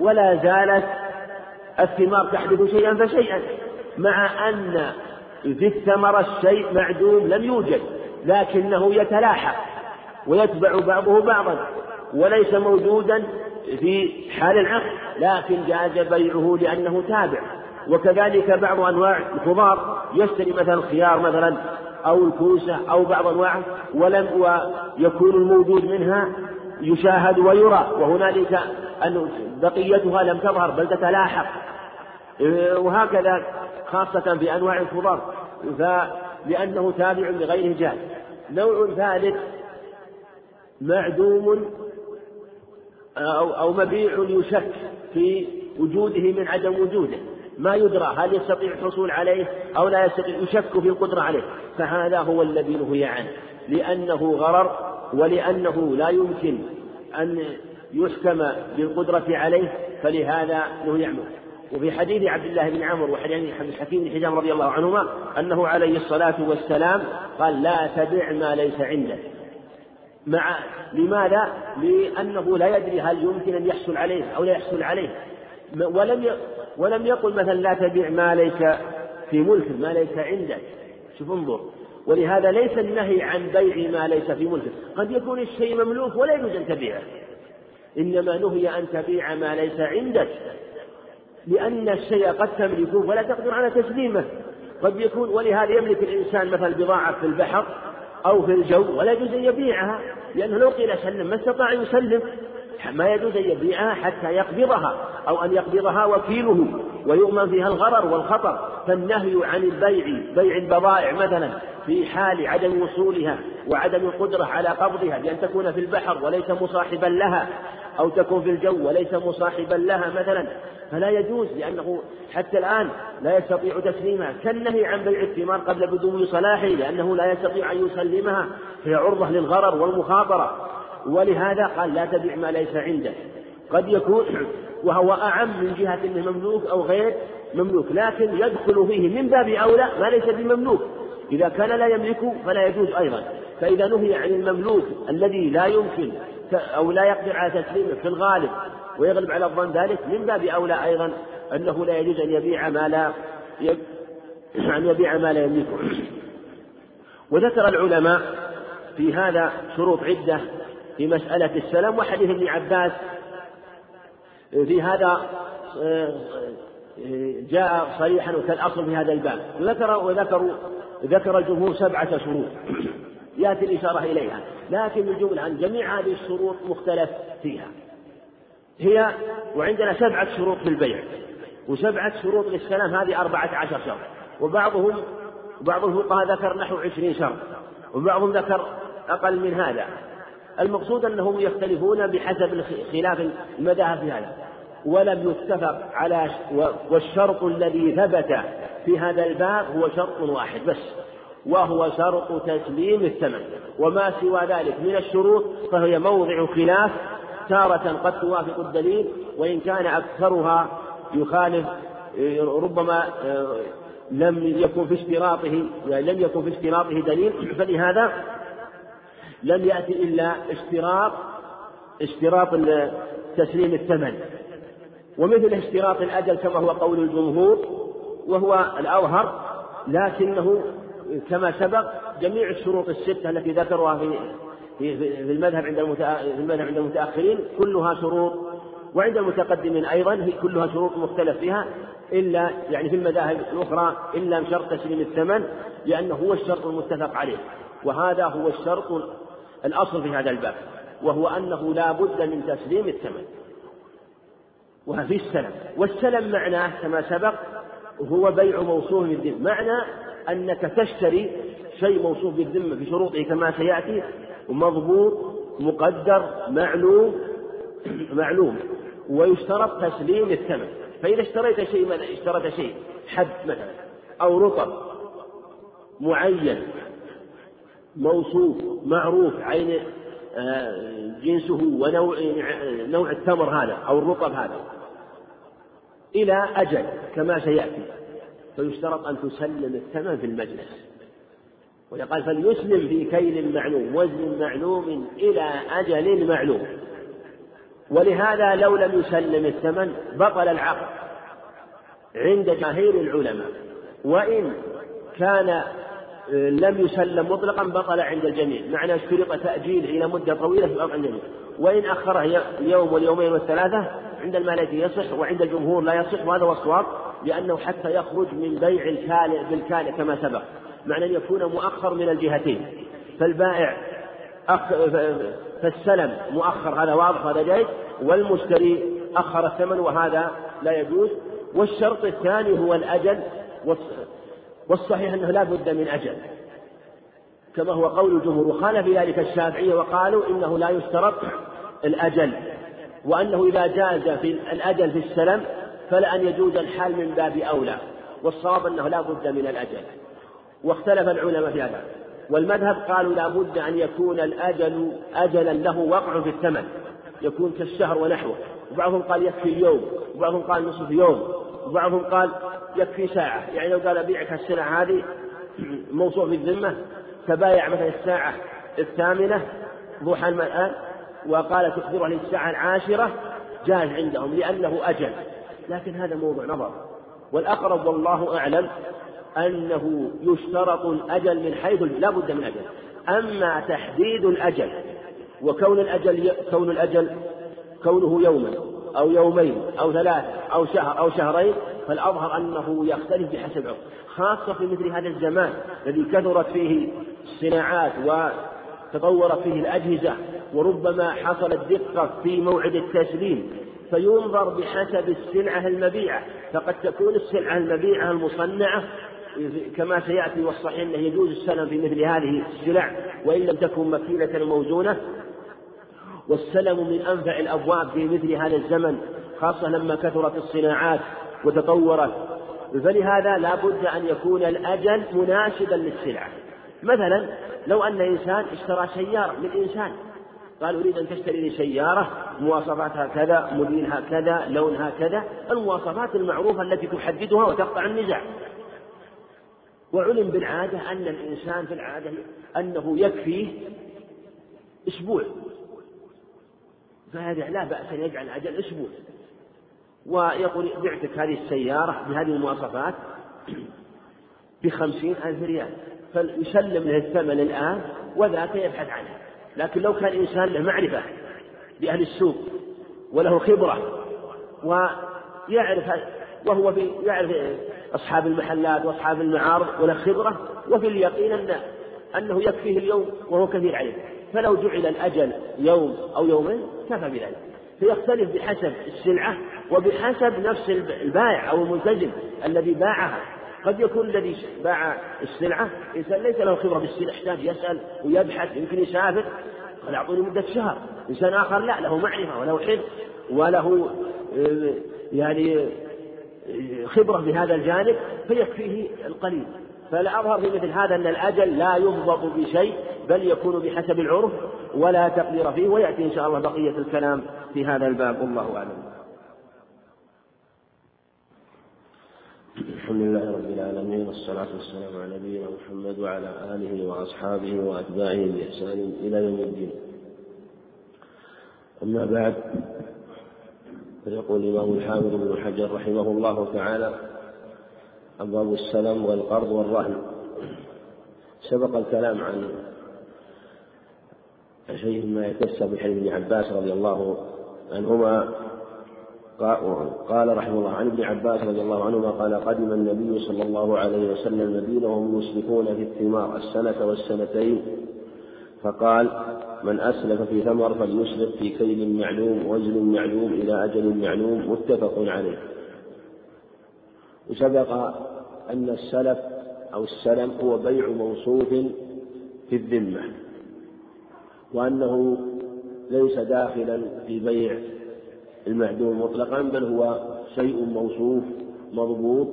ولا زالت الثمار تحدث شيئا فشيئا مع أن في الثمرة الشيء معدوم لم يوجد لكنه يتلاحق ويتبع بعضه بعضا وليس موجودا في حال العقد لكن جاز بيعه لأنه تابع. وكذلك بعض أنواع الخضار يشتري مثلا الخيار مثلا أو الكوسة أو بعض أنواعه ولم ويكون الموجود منها يشاهد ويرى وهنالك أن بقيتها لم تظهر بل تتلاحق. وهكذا خاصة في أنواع الخضار فلأنه تابع لغيره جاهز نوع ثالث معدوم أو أو مبيع يشك في وجوده من عدم وجوده. ما يدرى هل يستطيع الحصول عليه أو لا يستطيع يشك في القدرة عليه. فهذا هو الذي نهي عنه لأنه غرر ولأنه لا يمكن أن يحكم بالقدرة عليه فلهذا نهي عنه. وفي حديث عبد الله بن عمرو وحديث حكيم بن حجام رضي الله عنهما أنه عليه الصلاة والسلام قال لا تبع ما ليس عندك. مع لماذا؟ لأنه لا يدري هل يمكن أن يحصل عليه أو لا يحصل عليه. ولم ولم يقل مثلا لا تبيع ما ليس في ملك ما ليس عندك. شوف انظر. ولهذا ليس النهي عن بيع ما ليس في ملكك قد يكون الشيء مملوك ولا يجوز أن تبيعه. إنما نهي أن تبيع ما ليس عندك. لأن الشيء قد تملكه ولا تقدر على تسليمه. قد يكون ولهذا يملك الإنسان مثلا بضاعة في البحر أو في الجو ولا يجوز أن يبيعها. لأنه لو قيل سلم ما استطاع يسلم. ما يجوز أن يبيعها حتى يقبضها أو أن يقبضها وكيله. ويؤمن فيها الغرر والخطر. فالنهي عن البيع بيع البضائع مثلا في حال عدم وصولها وعدم القدرة على قبضها بأن تكون في البحر وليس مصاحبا لها أو تكون في الجو وليس مصاحبا لها مثلا. فلا يجوز لأنه حتى الآن لا يستطيع تسليمها. كالنهي عن بيع الثمار قبل بدو صلاحه لأنه لا يستطيع أن يسلمها. فهي عرضة للغرر والمخاطرة. ولهذا قال لا تبع ما ليس عندك قد يكون وهو أعم من جهة أنه مملوك أو غير مملوك لكن يدخل فيه من باب أولى ما ليس بمملوك. إذا كان لا يملك فلا يجوز أيضا. فإذا نهي عن المملوك الذي لا يمكن أو لا يقدر على تسليمه في الغالب ويغلب على الظن ذلك من باب أولى أيضا أنه لا يجوز أن يبيع ما لا أن يبيع ما لا يملكه. وذكر العلماء في هذا شروط عدة في مسألة السلام وحديث ابن عباس في هذا جاء صريحا وكالأصل في هذا الباب. وذكر وذكروا ذكر الجمهور سبعة شروط. يأتي الإشارة إليها. لكن الجملة عن جميع هذه الشروط مختلف فيها. هي وعندنا سبعة شروط في البيع وسبعة شروط للسلام هذه أربعة عشر شرط. وبعضهم بعض الفقهاء ذكر نحو عشرين شرط. وبعضهم ذكر أقل من هذا. المقصود أنهم يختلفون بحسب خلاف المذاهب في هذا. ولم يتفق على والشرط الذي ثبت في هذا الباب هو شرط واحد بس وهو شرط تسليم الثمن. وما سوى ذلك من الشروط فهي موضع خلاف تارة قد توافق الدليل وإن كان أكثرها يخالف ربما لم يكن في اشتراطه يعني لم يكن في اشتراطه دليل. فلهذا لم يأتي إلا اشتراط اشتراط تسليم الثمن. ومثل اشتراط الأجل كما هو قول الجمهور وهو الأظهر لكنه كما سبق جميع الشروط الستة التي ذكروها في في المذهب عند في المذهب عند المتأخرين كلها شروط. وعند المتقدمين أيضا هي كلها شروط مختلف فيها إلا يعني في المذاهب الأخرى إلا شرط تسليم الثمن لأنه هو الشرط المتفق عليه. وهذا هو الشرط الأصل في هذا الباب وهو أنه لا بد من تسليم الثمن. وفي السلم والسلم معناه كما سبق هو بيع موصوف بالذمة معنى أنك تشتري شيء موصوف بالذمة بشروطه كما سيأتي ومضبوط مقدر معلوم معلوم ويشترط تسليم الثمن. فإذا اشتريت شيء اشتريت شيء حد مثلا أو رطب معين موصوف معروف عين آه، جنسه ونوع نوع التمر هذا أو الرطب هذا. إلى أجل كما سيأتي. فيشترط أن تسلم الثمن في المجلس. ويقال فليسلم في كيل معلوم وزن معلوم إلى أجل معلوم. ولهذا لو لم يسلم الثمن بطل العقد عند جماهير العلماء. وإن كان لم يسلم مطلقا بطل عند الجميع. معنى اشترط تأجيل إلى مدة طويلة في عند الجميع. وإن أخره اليوم واليومين والثلاثة عند المالكي يصح وعند الجمهور لا يصح وهذا هو الصواب لأنه حتى يخرج من بيع الكالئ بالكالئ كما سبق. معنى أن يكون مؤخر من الجهتين. فالبائع أخ فالسلم مؤخر هذا واضح هذا جيد. والمشتري أخر الثمن وهذا لا يجوز. والشرط الثاني هو الأجل والصحيح أنه لا بد من أجل كما هو قول الجمهور. وخالف ذلك الشافعية وقالوا إنه لا يشترط الأجل وأنه إذا جاز في الأجل في السلم فلا أن يجوز الحال من باب أولى والصواب أنه لا بد من الأجل. واختلف العلماء في هذا. والمذهب قالوا لا بد أن يكون الأجل أجلا له وقع في الثمن يكون كالشهر ونحوه. وبعضهم قال يكفي اليوم وبعضهم قال نصف يوم. وبعضهم قال يكفي ساعة. يعني لو قال أبيعك السلعة هذه موصوف بالذمة تبايع مثلا الساعة الثامنة ضحى الآن وقال تخبره للساعة العاشرة جاز عندهم لأنه أجل. لكن هذا موضوع نظر. والأقرب والله أعلم أنه يشترط الأجل من حيث لا بد من أجل. أما تحديد الأجل وكون الأجل كون الأجل كونه يوما أو يومين أو ثلاثة أو شهر أو شهرين فالأظهر أنه يختلف بحسب عرف خاصة في مثل هذا الزمان الذي كثرت فيه الصناعات وتطورت فيه الأجهزة وربما حصلت دقة في موعد التسليم فينظر بحسب السلعة المبيعة فقد تكون السلعة المبيعة المصنعة كما سيأتي والصحيح أنه يجوز السلم في مثل هذه السلع وإن لم تكن مكيلة موزونة والسلم من أنفع الأبواب في مثل هذا الزمن خاصة لما كثرت الصناعات وتطورت. فلهذا لا بد أن يكون الأجل مناسبا للسلعة. مثلا لو أن إنسان اشترى سيارة من إنسان قال أريد أن تشتري لي سيارة مواصفاتها كذا موديلها كذا لونها كذا المواصفات المعروفة التي تحددها وتقطع النزاع. وعلم بالعادة أن الإنسان في العادة أنه يكفيه أسبوع. فهذا لا بأس أن يجعل أجل أسبوع. ويقول بعتك هذه السيارة بهذه المواصفات بخمسين ألف ريال. فيسلم له الثمن الآن وذاك يبحث عنه. لكن لو كان إنسان له معرفة بأهل السوق وله خبرة ويعرف وهو في يعرف أصحاب المحلات وأصحاب المعارض وله خبرة وفي اليقين أن أنه يكفيه اليوم وهو كثير عليه. فلو جعل الأجل يوم أو يومين كفى بذلك. فيختلف بحسب السلعة وبحسب نفس البائع أو الملتزم الذي باعها. قد يكون الذي باع السلعة إنسان ليس له خبرة بالسلع يحتاج يسأل ويبحث يمكن يسافر. قال أعطوني مدة شهر. إنسان آخر لا له معرفة وله حفظ وله آه، يعني آه، خبرة بهذا الجانب فيكفيه القليل. فالأظهر في مثل هذا أن الأجل لا يضبط بشيء بل يكون بحسب العرف ولا تقدير فيه ويأتي إن شاء الله بقية الكلام في هذا الباب والله أعلم. الحمد لله رب العالمين والصلاة والسلام على نبينا محمد وعلى آله وأصحابه وأتباعه بإحسان إلى يوم الدين. أما بعد فيقول الإمام الحافظ بن حجر رحمه الله تعالى أبواب السلم والقرض والرهن سبق الكلام عن شيء ما يتسع بحديث ابن عباس رضي الله عنهما. قال رحمه الله عن ابن عباس رضي الله عنهما قال قدم النبي صلى الله عليه وسلم المدينة وهم يسلكون في الثمار السنة والسنتين. فقال من أسلف في ثمر فليسلف في كيل معلوم وزن معلوم إلى أجل معلوم. متفق عليه. وسبق أن السلف أو السلم هو بيع موصوف في الذمة وأنه ليس داخلا في بيع المعدوم مطلقا بل هو شيء موصوف مضبوط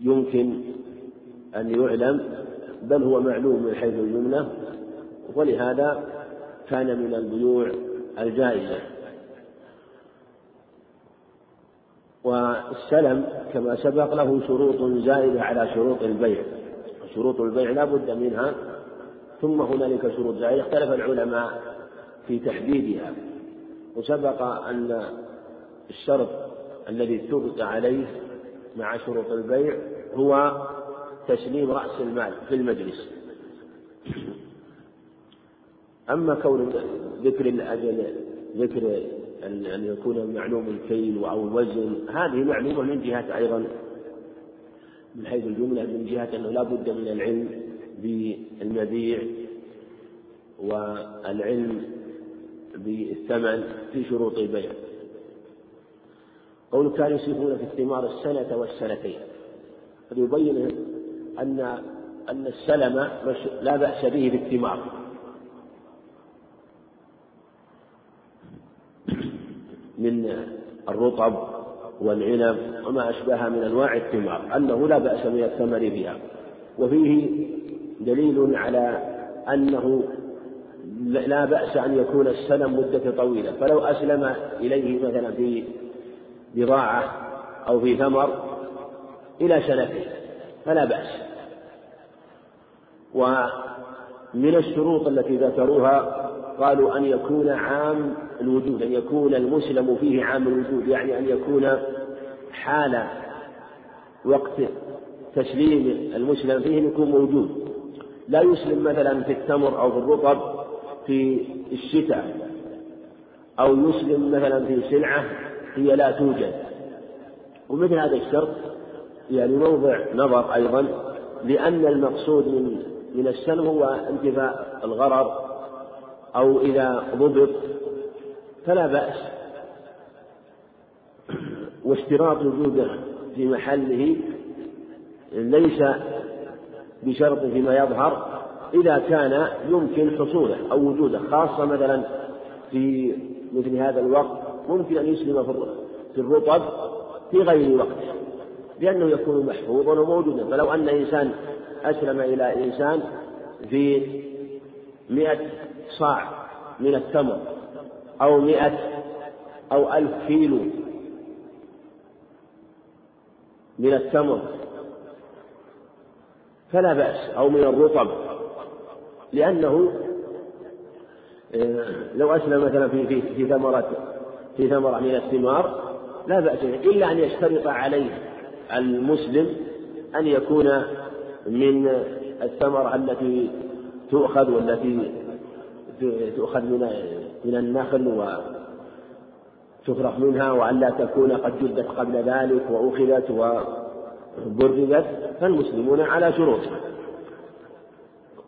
يمكن أن يعلم بل هو معلوم من حيث الجملة ولهذا كان من البيوع الجائزة. والسلم كما سبق له شروط زائدة على شروط البيع. شروط البيع لا بد منها ثم هنالك شروط زائدة. اختلف العلماء في تحديدها. وسبق أن الشرط الذي اتفق عليه مع شروط البيع هو تسليم رأس المال في المجلس. أما كون ذكر الأجل ذكر أن يكون معلوم الكيل أو الوزن. هذه معلومة من جهة أيضا من حيث الجملة من جهة أنه لا بد من العلم بالمبيع والعلم بالثمن في شروط البيع. قول كانوا يصرفون في الثمار السنة والسنتين. هذا يبين أن أن السلم لا بأس به بالثمار. من الرطب والعنب وما أشبهها من أنواع الثمار أنه لا بأس من الثمر فيها وفيه دليل على أنه لا بأس أن يكون السلم مدة طويلة. فلو أسلم إليه مثلا في بضاعة أو في ثمر إلى سنتين فلا بأس. ومن الشروط التي ذكروها قالوا أن يكون عام الوجود أن يكون المسلم فيه عام الوجود يعني أن يكون حال وقت تسليم المسلم فيه يكون موجود. لا يسلم مثلا في التمر أو في الرطب في الشتاء أو يسلم مثلا في سلعة هي لا توجد. ومثل هذا الشرط يعني موضع نظر أيضا لأن المقصود من من السلم هو انتفاء الغرض أو إذا ضبط فلا بأس. واشتراط وجوده في محله ليس بشرط فيما يظهر إذا كان يمكن حصوله أو وجوده خاصة مثلا في مثل هذا الوقت ممكن أن يسلم في الرطب في غير وقته لأنه يكون محفوظا وموجودا. فلو أن إنسان أسلم إلى إنسان في مئة صاع من التمر أو مئة أو ألف كيلو من التمر فلا بأس أو من الرطب لأنه آه، لو أسلم مثلا في في في ثمرة في ثمرة من الثمار لا بأس إلا أن يشترط عليه المسلم أن يكون من الثمرة التي تؤخذ والتي تؤخذ من من النخل وتفرخ منها وألا تكون قد جدت قبل ذلك وأخذت وبردت فالمسلمون على شروطها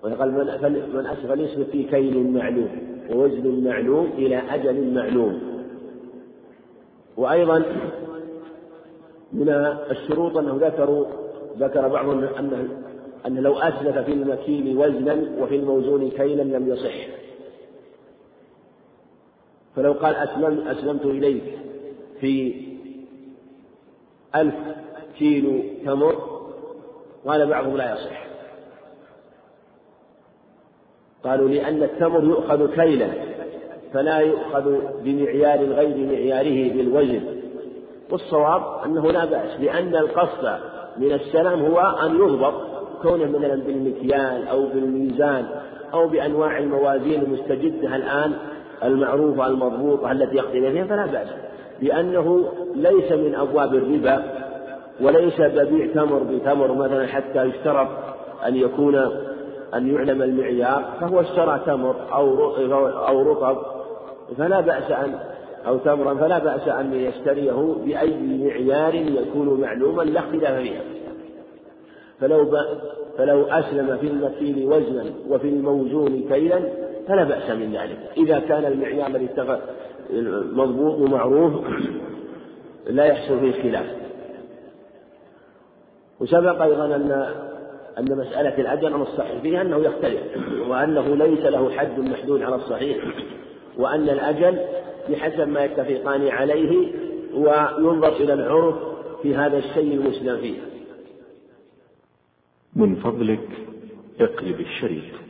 وقال من من أسفل يسلك في كيل معلوم ووزن معلوم إلى أجل معلوم. وأيضا من الشروط أنه ذكروا ذكر بعضهم أنه أن لو أسلف في المكيل وزنا وفي الموزون كيلا لم يصح. فلو قال أسلم أسلمت إليك في ألف كيلو تمر قال بعضهم لا يصح. قالوا لأن التمر يؤخذ كيلا فلا يؤخذ بمعيار غير معياره بالوزن. والصواب أنه لا بأس لأن القصد من السلام هو أن يضبط كونه مثلا بالمكيال أو بالميزان أو بأنواع الموازين المستجدة الآن المعروفة المضبوطة التي يقضي فيها فلا بأس. لأنه ليس من أبواب الربا وليس ببيع تمر بتمر مثلا حتى يشترط أن يكون أن يعلم المعيار فهو اشترى تمر أو أو رطب فلا بأس أن أو تمرا فلا بأس أن يشتريه بأي معيار يكون معلوما لا اختلاف فيه فلو فلو أسلم في المكيل وزنا وفي الموزون كيلا فلا بأس من ذلك. إذا كان المعيار الذي اتفق مضبوط ومعروف لا يحصل فيه خلاف. وسبق أيضا أن أن مسألة الأجل الصحيح فيها أنه يختلف وأنه ليس له حد محدود على الصحيح وأن الأجل بحسب ما يتفقان عليه وينظر إلى العرف في هذا الشيء المسلم فيه. من فضلك اقلب الشريط.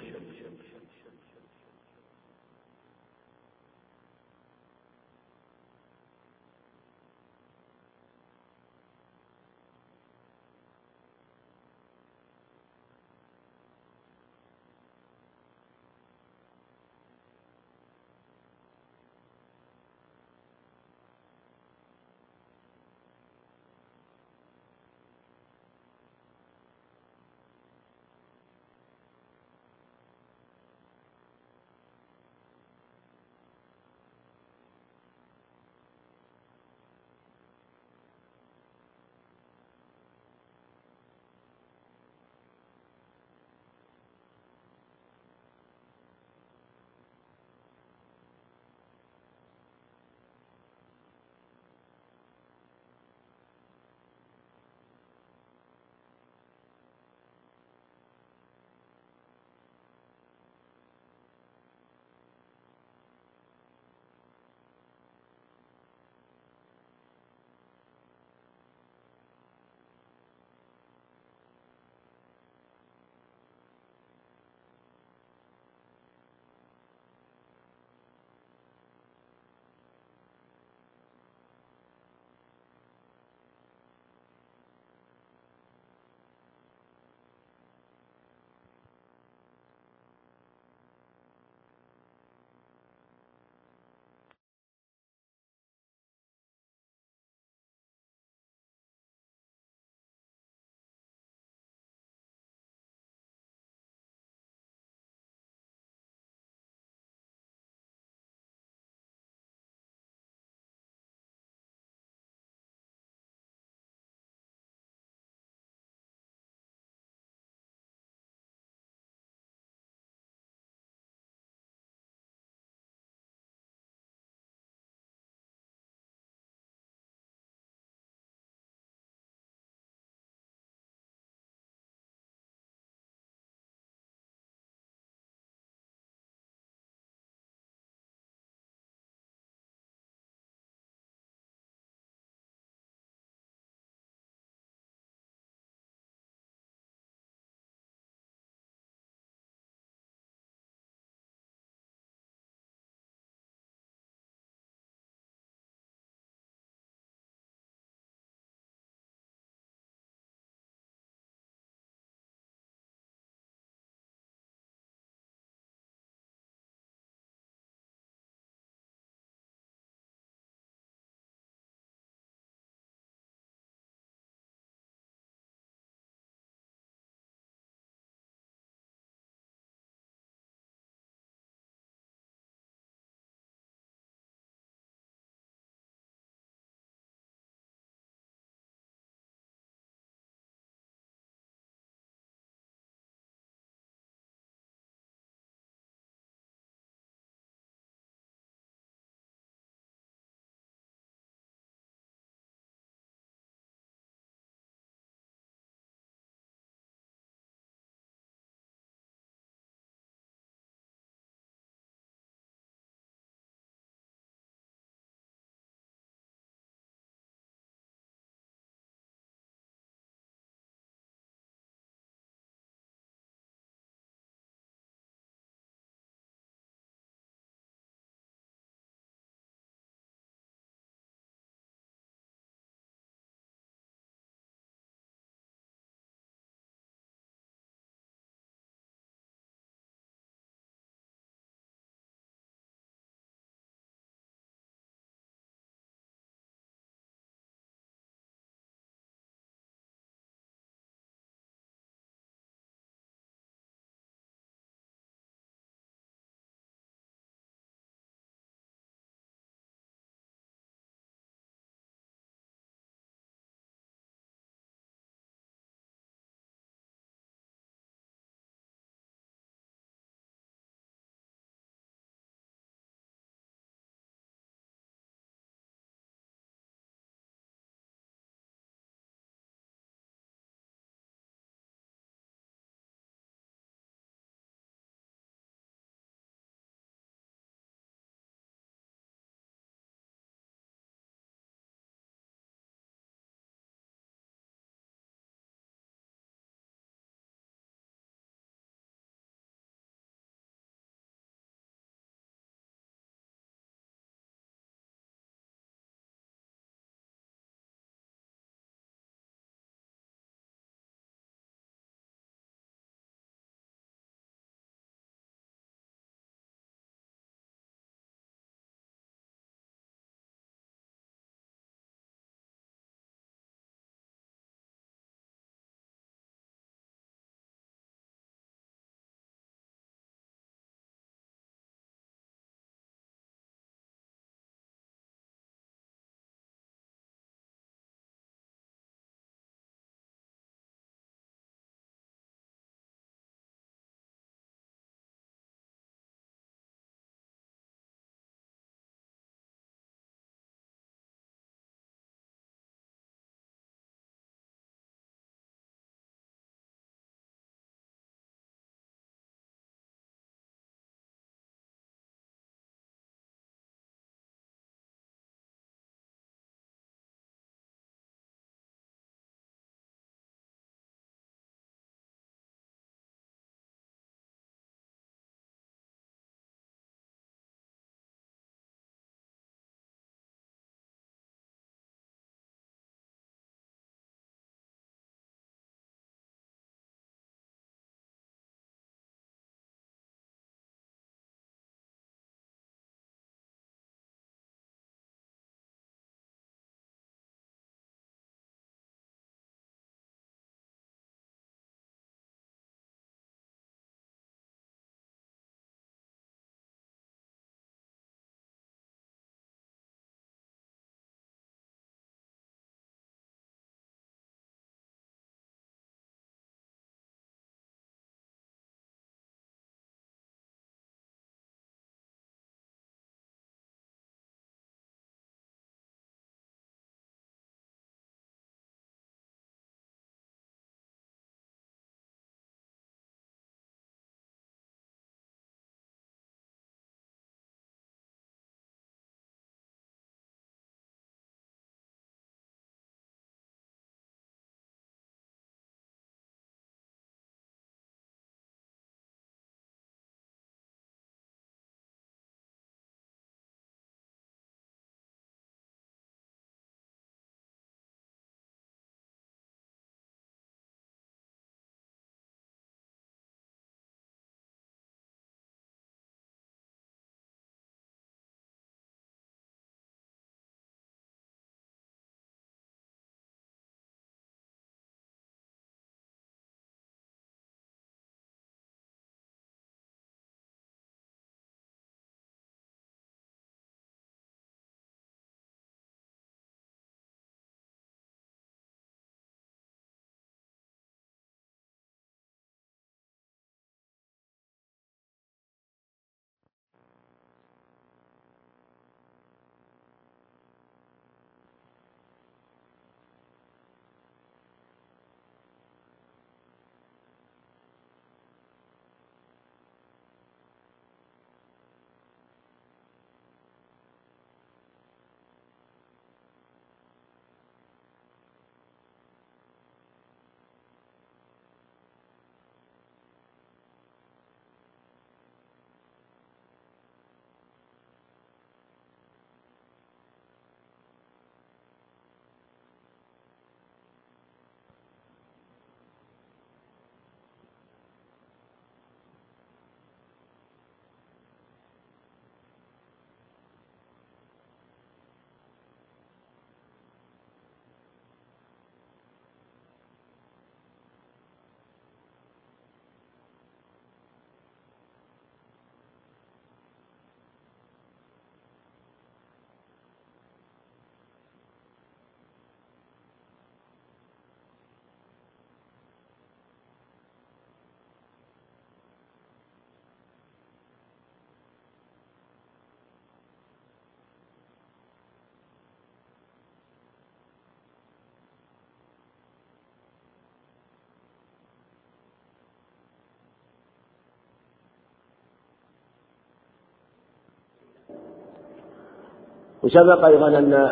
وسبق أيضا أن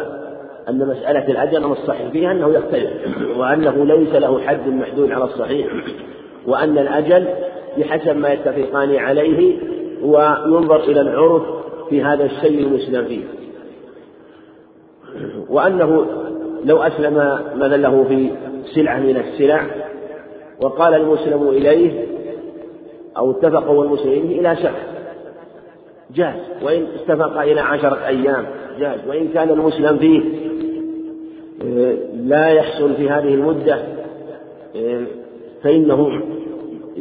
أن مسألة الأجل أمر الصحيح فيها أنه يختلف وأنه ليس له حد محدود على الصحيح وأن الأجل بحسب ما يتفقان عليه وينظر إلى العرف في هذا الشيء المسلم فيه. وأنه لو أسلم مثلا له في سلعة من السلع وقال المسلم إليه أو اتفق هو المسلمين إلى شهر جاز وإن اتفق إلى عشرة أيام. جاز وإن كان المسلم فيه آه، لا يحصل في هذه المدة آه، فإنه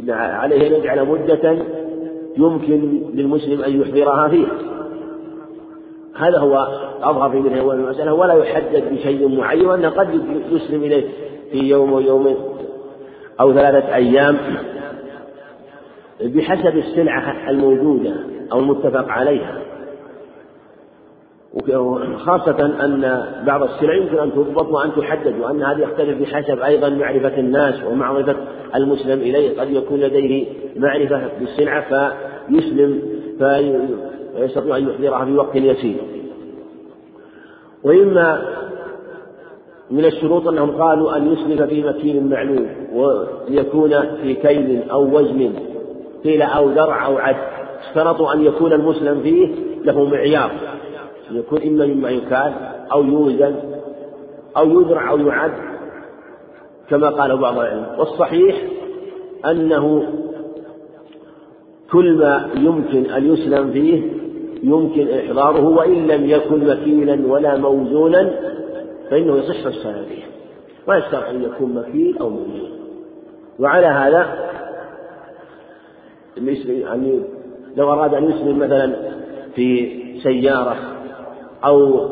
عليه أن يجعل مدة يمكن للمسلم أن يحضرها فيها هذا هو أظهر في مثل أول المسألة ولا يحدد بشيء معين وأنه قد يسلم إليه في يوم ويوم أو ثلاثة أيام بحسب السلعة الموجودة أو المتفق عليها. خاصة أن بعض السلع يمكن أن تضبط وأن تحدد وأن هذا يختلف بحسب أيضا معرفة الناس ومعرفة المسلم إليه. قد يكون لديه معرفة بالسلعة فيسلم فيستطيع أن يحضرها في وقت يسير. وإما من الشروط أنهم قالوا أن يسلف في مكين معلوم وليكون في كيل أو وزن قيل أو درع أو عد. اشترطوا أن يكون المسلم فيه له معيار. يكون إما مما يكال أو يوزن أو يزرع أو يعد كما قال بعض العلم. والصحيح أنه كل ما يمكن أن يسلم فيه يمكن إحضاره وإن لم يكن مكيلا ولا موزونا فإنه يصح الصلاة فيه. ما يشترط أن يكون مكيل أو موزون. وعلى هذا يعني لو أراد أن يسلم مثلا في سيارة أو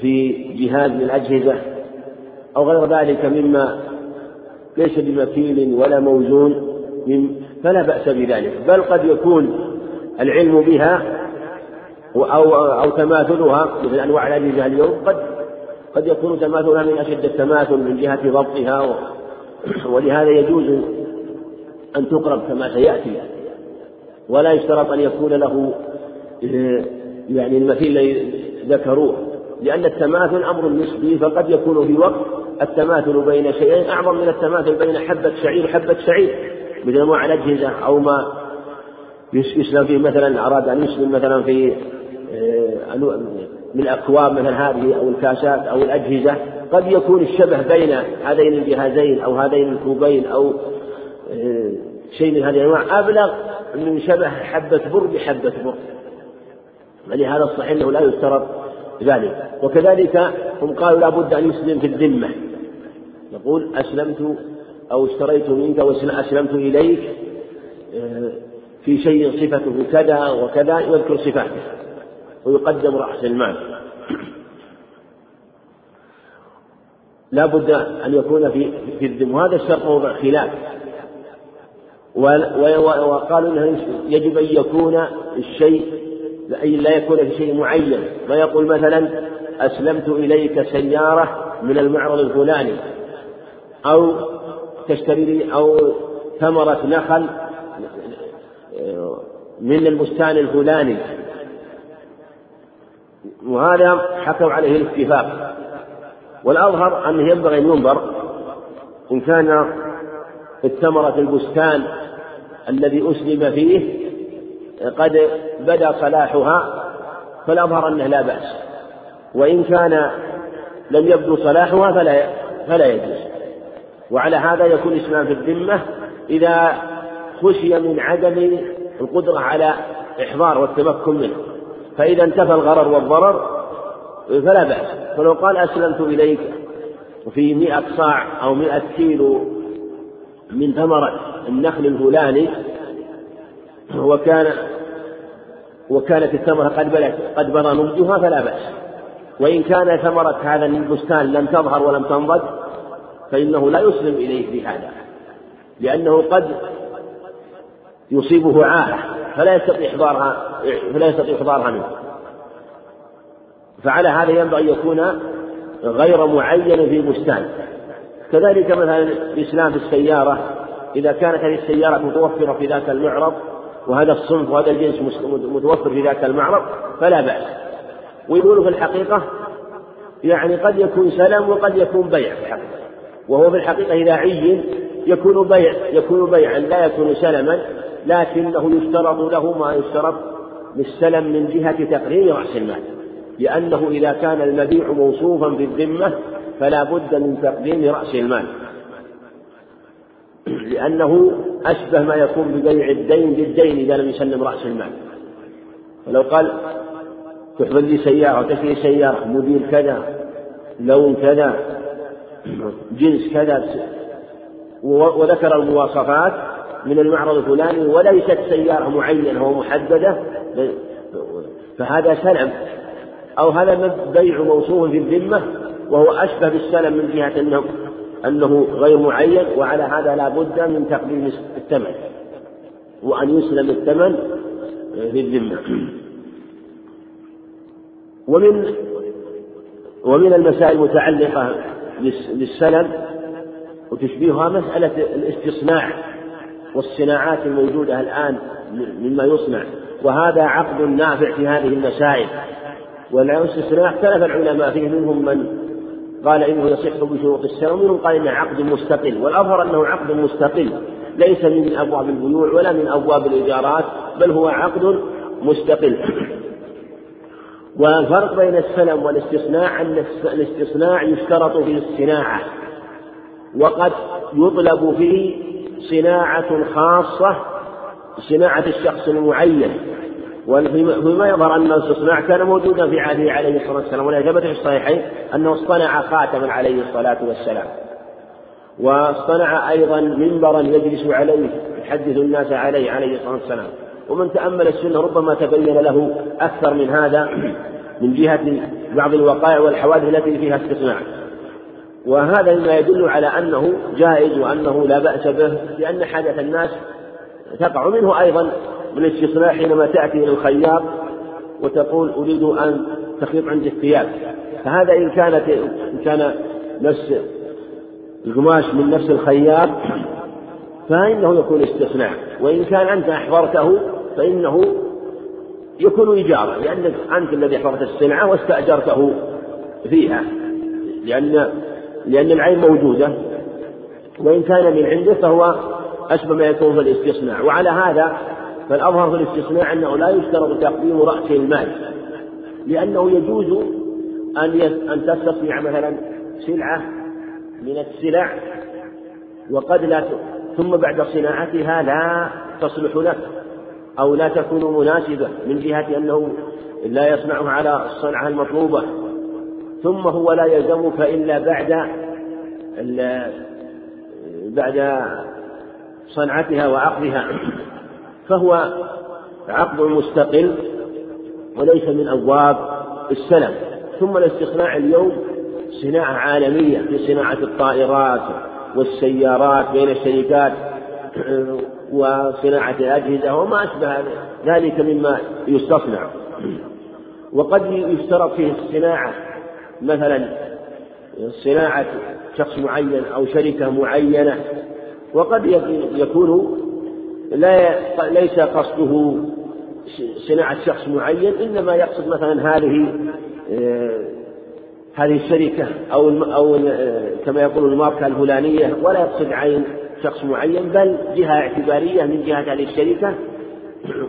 في جهاز من الأجهزة أو غير ذلك مما ليس بمكيل ولا موزون فلا بأس بذلك. بل قد يكون العلم بها أو أو تماثلها مثل أنواع الأجهزة اليوم قد قد يكون تماثلها من أشد التماثل من جهة ضبطها ولهذا يجوز أن تقرب كما سيأتي. ولا يشترط أن يكون له يعني المثيل ذكروه لأن التماثل أمر نسبي فقد يكون في وقت التماثل بين شيئين أعظم من التماثل بين حبة شعير وحبة شعير. مثل أنواع الأجهزة أو ما يسلم فيه مثلا أراد أن يسلم مثلا في آه، من الأكواب مثلا هذه أو الكاسات أو الأجهزة. قد يكون الشبه بين هذين الجهازين أو هذين الكوبين أو آه، شيء من هذه الأنواع. أبلغ من شبه حبة بر بحبة بر. فلهذا الصحيح أنه لا يشترط ذلك. وكذلك هم قالوا لا بد أن يسلم في الذمة. يقول أسلمت أو اشتريت منك وأسلمت إليك آه، في شيء صفته كذا وكذا يذكر صفاته ويقدم رأس المال. لا بد أن يكون في في الذم وهذا الشرط موضع خلاف. وقالوا إنه يجب أن يكون الشيء أي لا يكون في شيء معين. ما يقول مثلا أسلمت إليك سيارة من المعرض الفلاني أو تشتري لي أو ثمرة نخل من البستان الفلاني. وهذا حكوا عليه الاتفاق. والأظهر أنه ينبغي أن ينظر إن كان الثمرة البستان الذي أسلم فيه قد بدا صلاحها فالأظهر أنه لا بأس. وإن كان لم يبدو صلاحها فلا فلا يجوز. وعلى هذا يكون الإسلام في الذمة إذا خشي من عدم القدرة على إحضار والتمكن منه. فإذا انتفى الغرر والضرر فلا بأس. فلو قال أسلمت إليك في مئة صاع أو مئة كيلو من ثمرة النخل الفلاني وكان وكانت الثمرة قد بلت قد بدا نضجها فلا بأس. وإن كان ثمرة هذا البستان لم تظهر ولم تنضج فإنه لا يسلم إليه في هذا لأنه قد يصيبه عاهة فلا يستطيع إحضارها فلا يستطيع إحضارها منه. فعلى هذا ينبغي أن يكون غير معين في بستان. كذلك مثلا الإسلام في السيارة إذا كانت هذه السيارة متوفرة في ذاك المعرض وهذا الصنف وهذا الجنس متوفر في ذاك المعرض فلا بأس. ويقول في الحقيقة يعني قد يكون سلم وقد يكون بيع في الحقيقة. وهو في الحقيقة إذا عين يكون بيع يكون بيعا لا يكون سلما لكنه يشترط له ما يشترط للسلم من جهة تقرير رأس المال. لأنه إذا كان المبيع موصوفا بالذمة فلا بد من تقديم رأس المال. لأنه أشبه ما يكون ببيع الدين بالدين إذا لم يسلم رأس المال. فلو قال تحفظ لي سيارة تشتري سيارة موديل كذا لون كذا جنس كذا وذكر المواصفات من المعرض الفلاني وليست سيارة معينة ومحددة فهذا سلم. أو هذا بيع موصوف في الذمة وهو أشبه بالسلم من جهة أنه أنه غير معين وعلى هذا لا بد من تقديم الثمن وأن يسلم الثمن في الذمة ومن ومن المسائل المتعلقة بالسلم وتشبيهها مسألة الاستصناع والصناعات الموجودة الآن مما يصنع. وهذا عقد نافع في هذه المسائل. والاستثناء اختلف العلماء فيه منهم من قال إنه يصح بشروط السلم ومنهم قال إنه عقد مستقل والأظهر أنه عقد مستقل ليس من أبواب البيوع ولا من أبواب الإيجارات بل هو عقد مستقل. والفرق بين السلم والاستثناء أن الاستثناء يشترط فيه الصناعة وقد يطلب فيه صناعة خاصة صناعة الشخص المعين. وفيما يظهر أن الاستثناء كان موجودا في عهده عليه الصلاة والسلام ولا ثبت في الصحيحين أنه اصطنع خاتما عليه الصلاة والسلام. واصطنع أيضا منبرا يجلس عليه يحدث الناس عليه عليه الصلاة والسلام. ومن تأمل السنة ربما تبين له أكثر من هذا من جهة بعض الوقائع والحوادث التي فيها استثناء. وهذا مما يدل على أنه جائز وأنه لا بأس به لأن حاجة الناس تقع. منه أيضا من الاستثناء حينما تأتي إلى الخياط وتقول أريد أن تخيط عندي الثياب. فهذا إن كانت إن كان نفس القماش من نفس الخياط فإنه يكون استثناء. وإن كان أنت أحضرته فإنه يكون إجارة لأنك أنت الذي أحضرت السلعة واستأجرته فيها لأن لأن العين موجودة. وإن كان من عنده فهو أشبه ما يكون في الاستثناء. وعلى هذا فالأظهر في الاستثناء أنه لا يشترط تقديم رأس المال لأنه يجوز أن أن تستصنع مثلا سلعة من السلع وقد لا ثم بعد صناعتها لا تصلح لك أو لا تكون مناسبة من جهة أنه لا يصنعها على الصنعة المطلوبة. ثم هو لا يلزمك إلا بعد بعد صنعتها وعقدها. فهو عقد مستقل وليس من أبواب السلم ثم الاستثناء اليوم صناعة عالمية في صناعة الطائرات والسيارات بين الشركات وصناعة الأجهزة وما أشبه ذلك مما يستصنع. وقد يشترط فيه الصناعة مثلا صناعة شخص معين أو شركة معينة وقد يكون لا ليس قصده صناعة شخص معين إنما يقصد مثلا هذه هذه الشركة أو أو كما يقول الماركة الفلانية ولا يقصد عين شخص معين بل جهة اعتبارية من جهة هذه الشركة.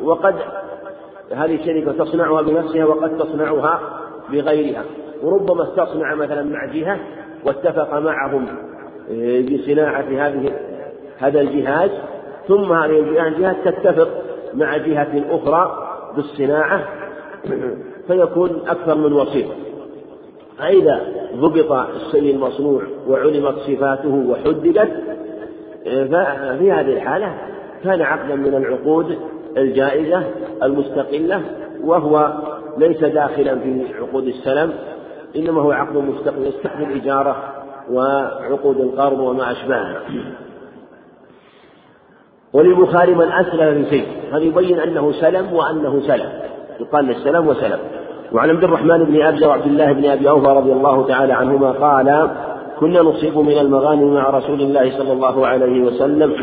وقد هذه الشركة تصنعها بنفسها وقد تصنعها بغيرها. وربما استصنع مثلا مع جهة واتفق معهم آه، بصناعة هذه هذا الجهاز. ثم هذه الجهات تتفق مع جهة أخرى بالصناعة فيكون أكثر من وسيط فإذا ضبط الشيء المصنوع وعلمت صفاته وحددت ففي هذه الحالة كان عقدا من العقود الجائزة المستقلة وهو ليس داخلا في عقود السلم إنما هو عقد مستقل يستحمل الإجارة وعقود القرض وما أشبهها. وللبخاري من أسلم في شيء. هذا يبين أنه سلم وأنه سلم. يقال للسلم وسلم. وعن عبد الرحمن بن أبزة وعبد الله بن أبي أوفى رضي الله تعالى عنهما قال كنا نصيب من المغانم مع رسول الله صلى الله عليه وسلم.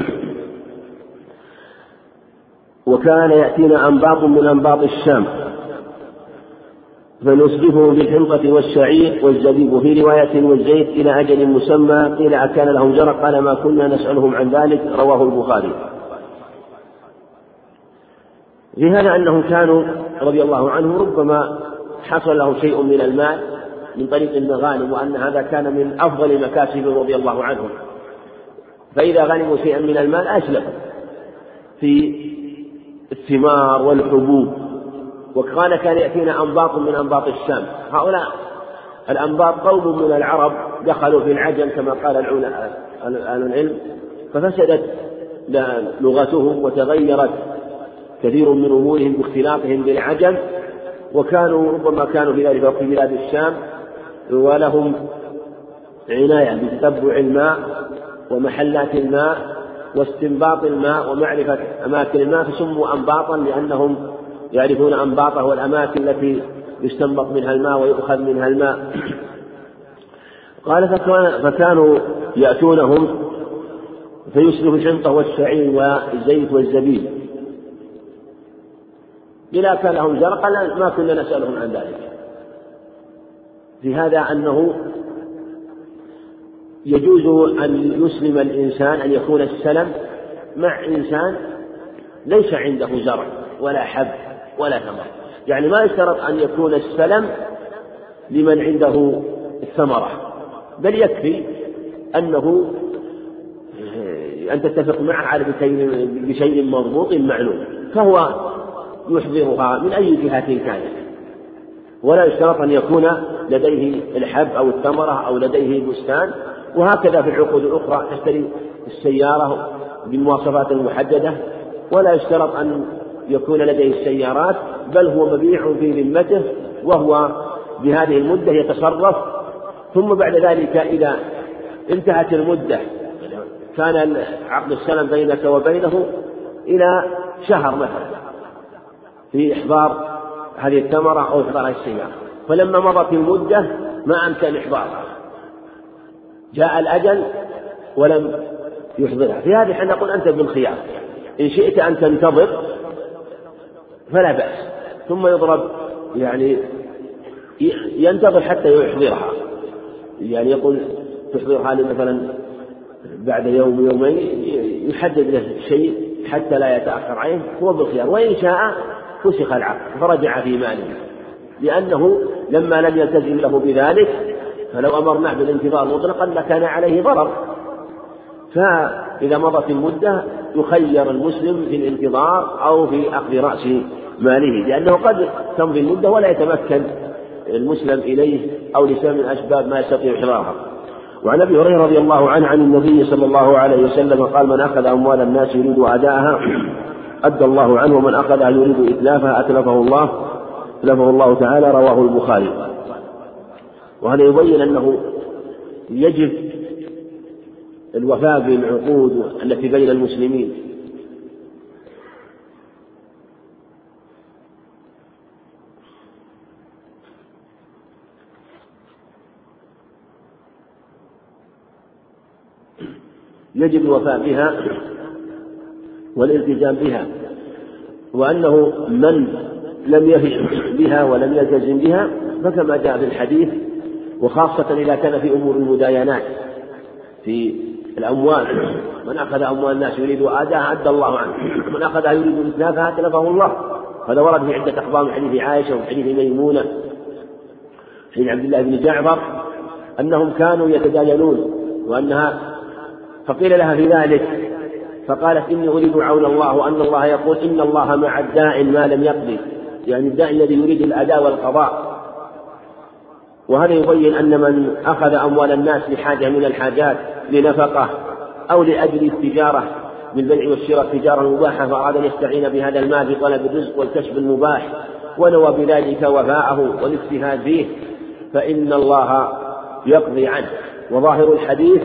وكان يأتينا أنباط من أنباط الشام. فنصرفه بالحنطة والشعير والزبيب في رواية والزيت إلى أجل مسمى قيل أكان لهم جرى قال ما كنا نسألهم عن ذلك. رواه البخاري. في هذا أنهم كانوا رضي الله عنه ربما حصل له شيء من المال من طريق المغانم وأن هذا كان من أفضل مكاسب رضي الله عنهم. فإذا غنموا شيئا من المال أسلفوا في الثمار والحبوب. وكان كان يأتينا أنباط من أنباط الشام. هؤلاء الأنباط قوم من العرب دخلوا في العجم كما قال أهل العلم ففسدت لغتهم وتغيرت كثير من أمورهم باختلاطهم بالعجم وكانوا ربما كانوا في ذلك في بلاد الشام ولهم عناية بتتبع الماء ومحلات الماء واستنباط الماء ومعرفة أماكن الماء فسموا أنباطا لأنهم يعرفون أنباطه والأماكن التي يستنبط منها الماء ويؤخذ منها الماء. قال فكان فكانوا يأتونهم فيسلف الحنطة والشعير والزيت والزبيب. إذا كان لهم زرع قال ما كنا نسألهم عن ذلك. في هذا أنه يجوز أن يسلم الإنسان أن يكون السلم مع إنسان ليس عنده زرع ولا حب ولا ثمر. يعني ما يشترط أن يكون السلم لمن عنده الثمرة بل يكفي أنه أن تتفق معه على بشيء مضبوط معلوم. فهو يحضرها من أي جهة كانت. ولا يشترط أن يكون لديه الحب أو الثمرة أو لديه البستان وهكذا في العقود الأخرى تشتري السيارة بمواصفات محددة. ولا يشترط أن يكون لديه السيارات بل هو مبيع في ذمته وهو بهذه المدة يتصرف. ثم بعد ذلك إذا انتهت المدة كان عقد السلم بينك وبينه إلى شهر مثلا. في إحضار هذه الثمرة أو إحضار هذه السيارة. فلما مضت المدة ما أمكن إحضارها. جاء الأجل ولم يحضرها. في هذه إحنا نقول أنت بالخيار إن شئت أن تنتظر فلا بأس. ثم يضرب يعني ينتظر حتى يحضرها. يعني يقول تحضرها مثلا بعد يوم يومين يحدد له شيء حتى لا يتأخر عليه هو بالخيار وإن شاء فسخ العقد فرجع في ماله. لأنه لما لم يلتزم له بذلك فلو أمرناه بالانتظار مطلقا لكان عليه ضرر. فإذا مضت المدة يخير المسلم في الانتظار أو في أخذ رأس ماله لأنه قد تمضي المدة ولا يتمكن المسلم إليه أو لسبب من أسباب ما يستطيع إحضارها. وعن أبي هريرة رضي الله عنه عن النبي صلى الله عليه وسلم قال من أخذ أموال الناس يريد أداءها أدى الله عنه ومن اخذها يريد اتلافها أتلفه الله أتلفه الله تعالى رواه البخاري. وهذا يبين أنه يجب الوفاء بالعقود التي بين المسلمين؟ يجب الوفاء بها والالتزام بها وأنه من لم يفي بها ولم يلتزم بها فكما جاء في الحديث وخاصة إذا كان في أمور المداينات في الأموال من أخذ أموال الناس يريد أداءها أدى الله عنه من أخذها يريد إتلافها تلفه الله هذا ورد في عدة أخبار من حديث عائشة وفي حديث ميمونة حديث عبد الله بن جعفر أنهم كانوا يتداينون وأنها فقيل لها في ذلك فقالت إني أريد عون الله وأن الله يقول إن الله مع الداع ما لم يقضي. يعني الداعي الذي يريد الأداء والقضاء. وهذا يبين أن من أخذ أموال الناس لحاجة من الحاجات لنفقة أو لأجل التجارة بالبيع والشراء تجارة مباحة فأراد أن يستعين بهذا المال في طلب الرزق والكسب المباح ونوى بذلك وفاءه والاجتهاد فيه فإن الله يقضي عنه. وظاهر الحديث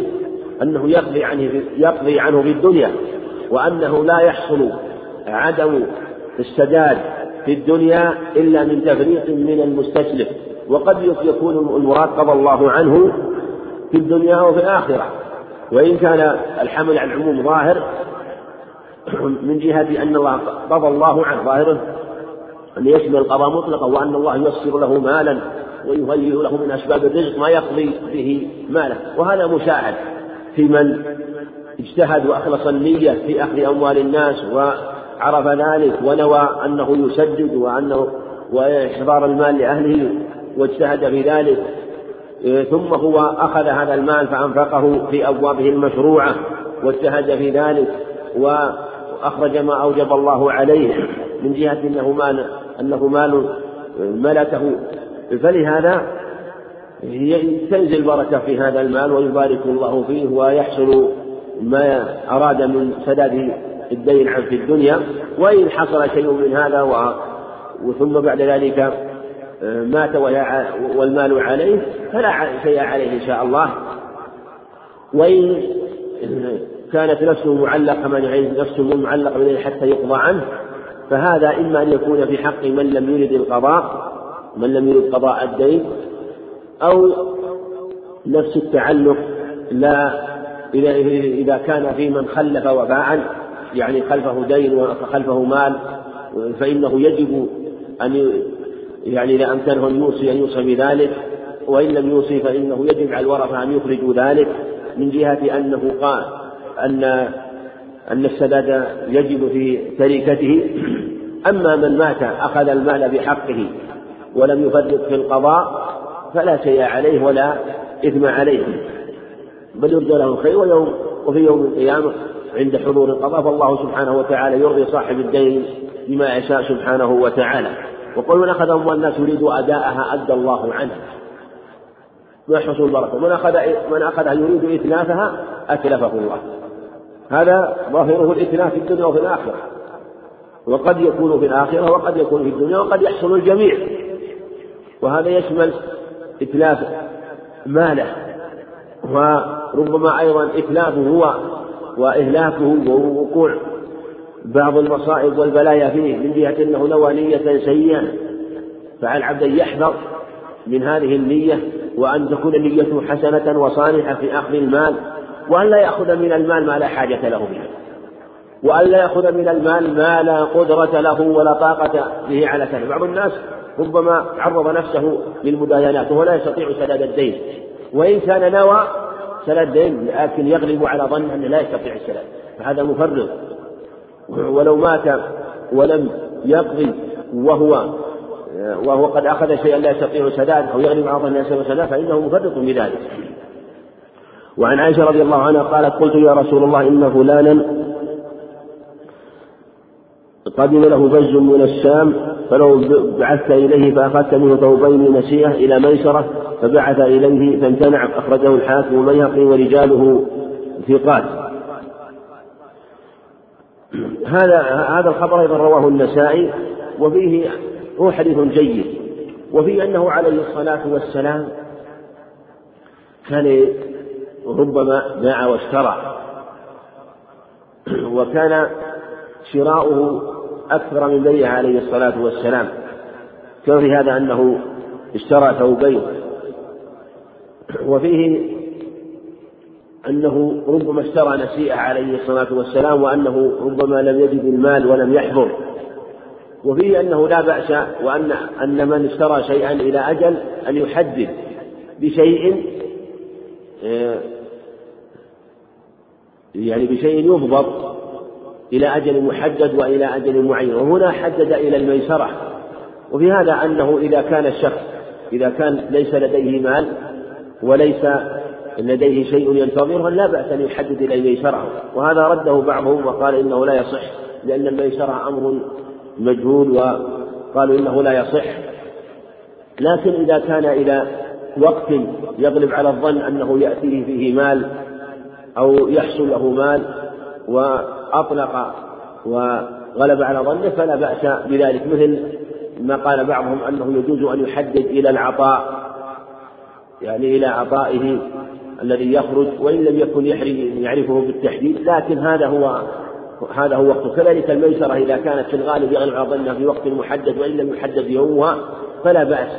أنه يقضي عنه يقضي عنه في الدنيا وأنه لا يحصل عدم السداد في الدنيا إلا من تفريط من المستسلف. وقد يكون المراد قضى الله عنه في الدنيا وفي الآخرة. وإن كان الحمل على العموم ظاهر من جهة أن الله قضى الله عنه ظاهره أن يشمل القضاء مطلقا وأن الله ييسر له مالا ويهيئ له من أسباب الرزق ما يقضي به ماله. وهذا مشاهد في من اجتهد وأخلص النية في أخذ أموال الناس وعرف ذلك ونوى أنه يسدد وأنه وإحضار المال لأهله واجتهد في ذلك. ثم هو أخذ هذا المال فأنفقه في أبوابه المشروعة واجتهد في ذلك وأخرج ما أوجب الله عليه من جهة أنه مال أنه مال ملكه. فلهذا تنزل بركة في هذا المال ويبارك الله فيه ويحصل ما أراد من سداد الدين عنه في الدنيا. وإن حصل شيء من هذا و ثم بعد ذلك آه، مات والمال عليه فلا شيء عليه إن شاء الله. وإن كانت نفسه معلقة من نفسه معلقة من حتى يقضى عنه فهذا إما أن يكون في حق من لم يرد القضاء من لم يرد قضاء الدين أو نفس التعلق لا إذا إذا كان في من خلف وباعا يعني خلفه دين وخلفه مال فإنه يجب أن يعني إذا أمكنه أن يوصي أن يوصي بذلك وإن لم يوصي فإنه يجب على الورثة أن يخرجوا ذلك من جهة أنه قال أن أن السداد يجب في تركته. أما من مات أخذ المال بحقه ولم يفرط في القضاء فلا شيء عليه ولا إثم عليه. بل يرجى له الخير ويوم وفي يوم القيامة عند حضور القضاء فالله سبحانه وتعالى يرضي صاحب الدين بما يشاء سبحانه وتعالى. وقل من أخذ أموال الناس يريد أداءها أدى الله عنه ما حصول البركة. من أخذ من أخذها يريد إتلافها أتلفه الله. هذا ظاهره الإتلاف في الدنيا وفي الآخرة. وقد يكون في الآخرة وقد يكون في الدنيا وقد يحصل الجميع. وهذا يشمل إتلاف ماله وربما أيضا إتلافه هو وإهلاكه ووقوع بعض المصائب والبلايا فيه من جهة أنه نوى نية سيئة فعلى العبد أن يحذر من هذه النية وأن تكون نيته حسنة وصالحة في أخذ المال وأن لا يأخذ من المال ما لا حاجة له به وأن لا يأخذ من المال ما لا قدرة له ولا طاقة به على كذا بعض الناس ربما عرض نفسه للمداينات وهو لا يستطيع سداد الدين. وإن كان نوى سداد الدين لكن يغلب على ظن أنه لا يستطيع السداد. فهذا مفرط. ولو مات ولم يقضي وهو وهو قد أخذ شيئا لا يستطيع سداد أو يغلب على ظن لا يستطيع سداد فإنه مفرط بذلك. وعن عائشة رضي الله عنها قالت قلت يا رسول الله إن فلانا قدم له بز من الشام فلو بعثت إليه فأخذت منه ثوبين نسيئة إلى ميسرة فبعث إليه فامتنع أخرجه الحاكم والبيهقي ورجاله ثقات. هذا هذا الخبر أيضا رواه النسائي وفيه هو حديث جيد وفيه أنه عليه الصلاة والسلام كان ربما باع واشترى وكان شراؤه أكثر من بيعه عليه الصلاة والسلام. كما في هذا أنه اشترى ثوبين؟ وفيه أنه ربما اشترى نسيئة عليه الصلاة والسلام وأنه ربما لم يجد المال ولم يحضر. وفيه أنه لا بأس وأن أن من اشترى شيئا إلى أجل أن يحدد بشيء آه، يعني بشيء يضبط إلى أجل محدد وإلى أجل معين. وهنا حدد إلى الميسرة. وفي هذا أنه إذا كان الشخص إذا كان ليس لديه مال وليس لديه شيء ينتظره لا بأس أن يحدد إلى الميسرة. وهذا رده بعضهم وقال إنه لا يصح لأن الميسرة أمر مجهول وقالوا إنه لا يصح. لكن إذا كان إلى وقت يغلب على الظن أنه يأتيه فيه مال أو يحصل له مال وأطلق وغلب على ظنه فلا بأس بذلك مثل ما قال بعضهم أنه يجوز أن يحدد إلى العطاء يعني إلى عطائه الذي يخرج وإن لم يكن يعرفه بالتحديد لكن هذا هو هذا هو وقته. كذلك الميسرة إذا كانت في الغالب يغلب على ظنها في وقت محدد وإن لم يحدد يومها فلا بأس.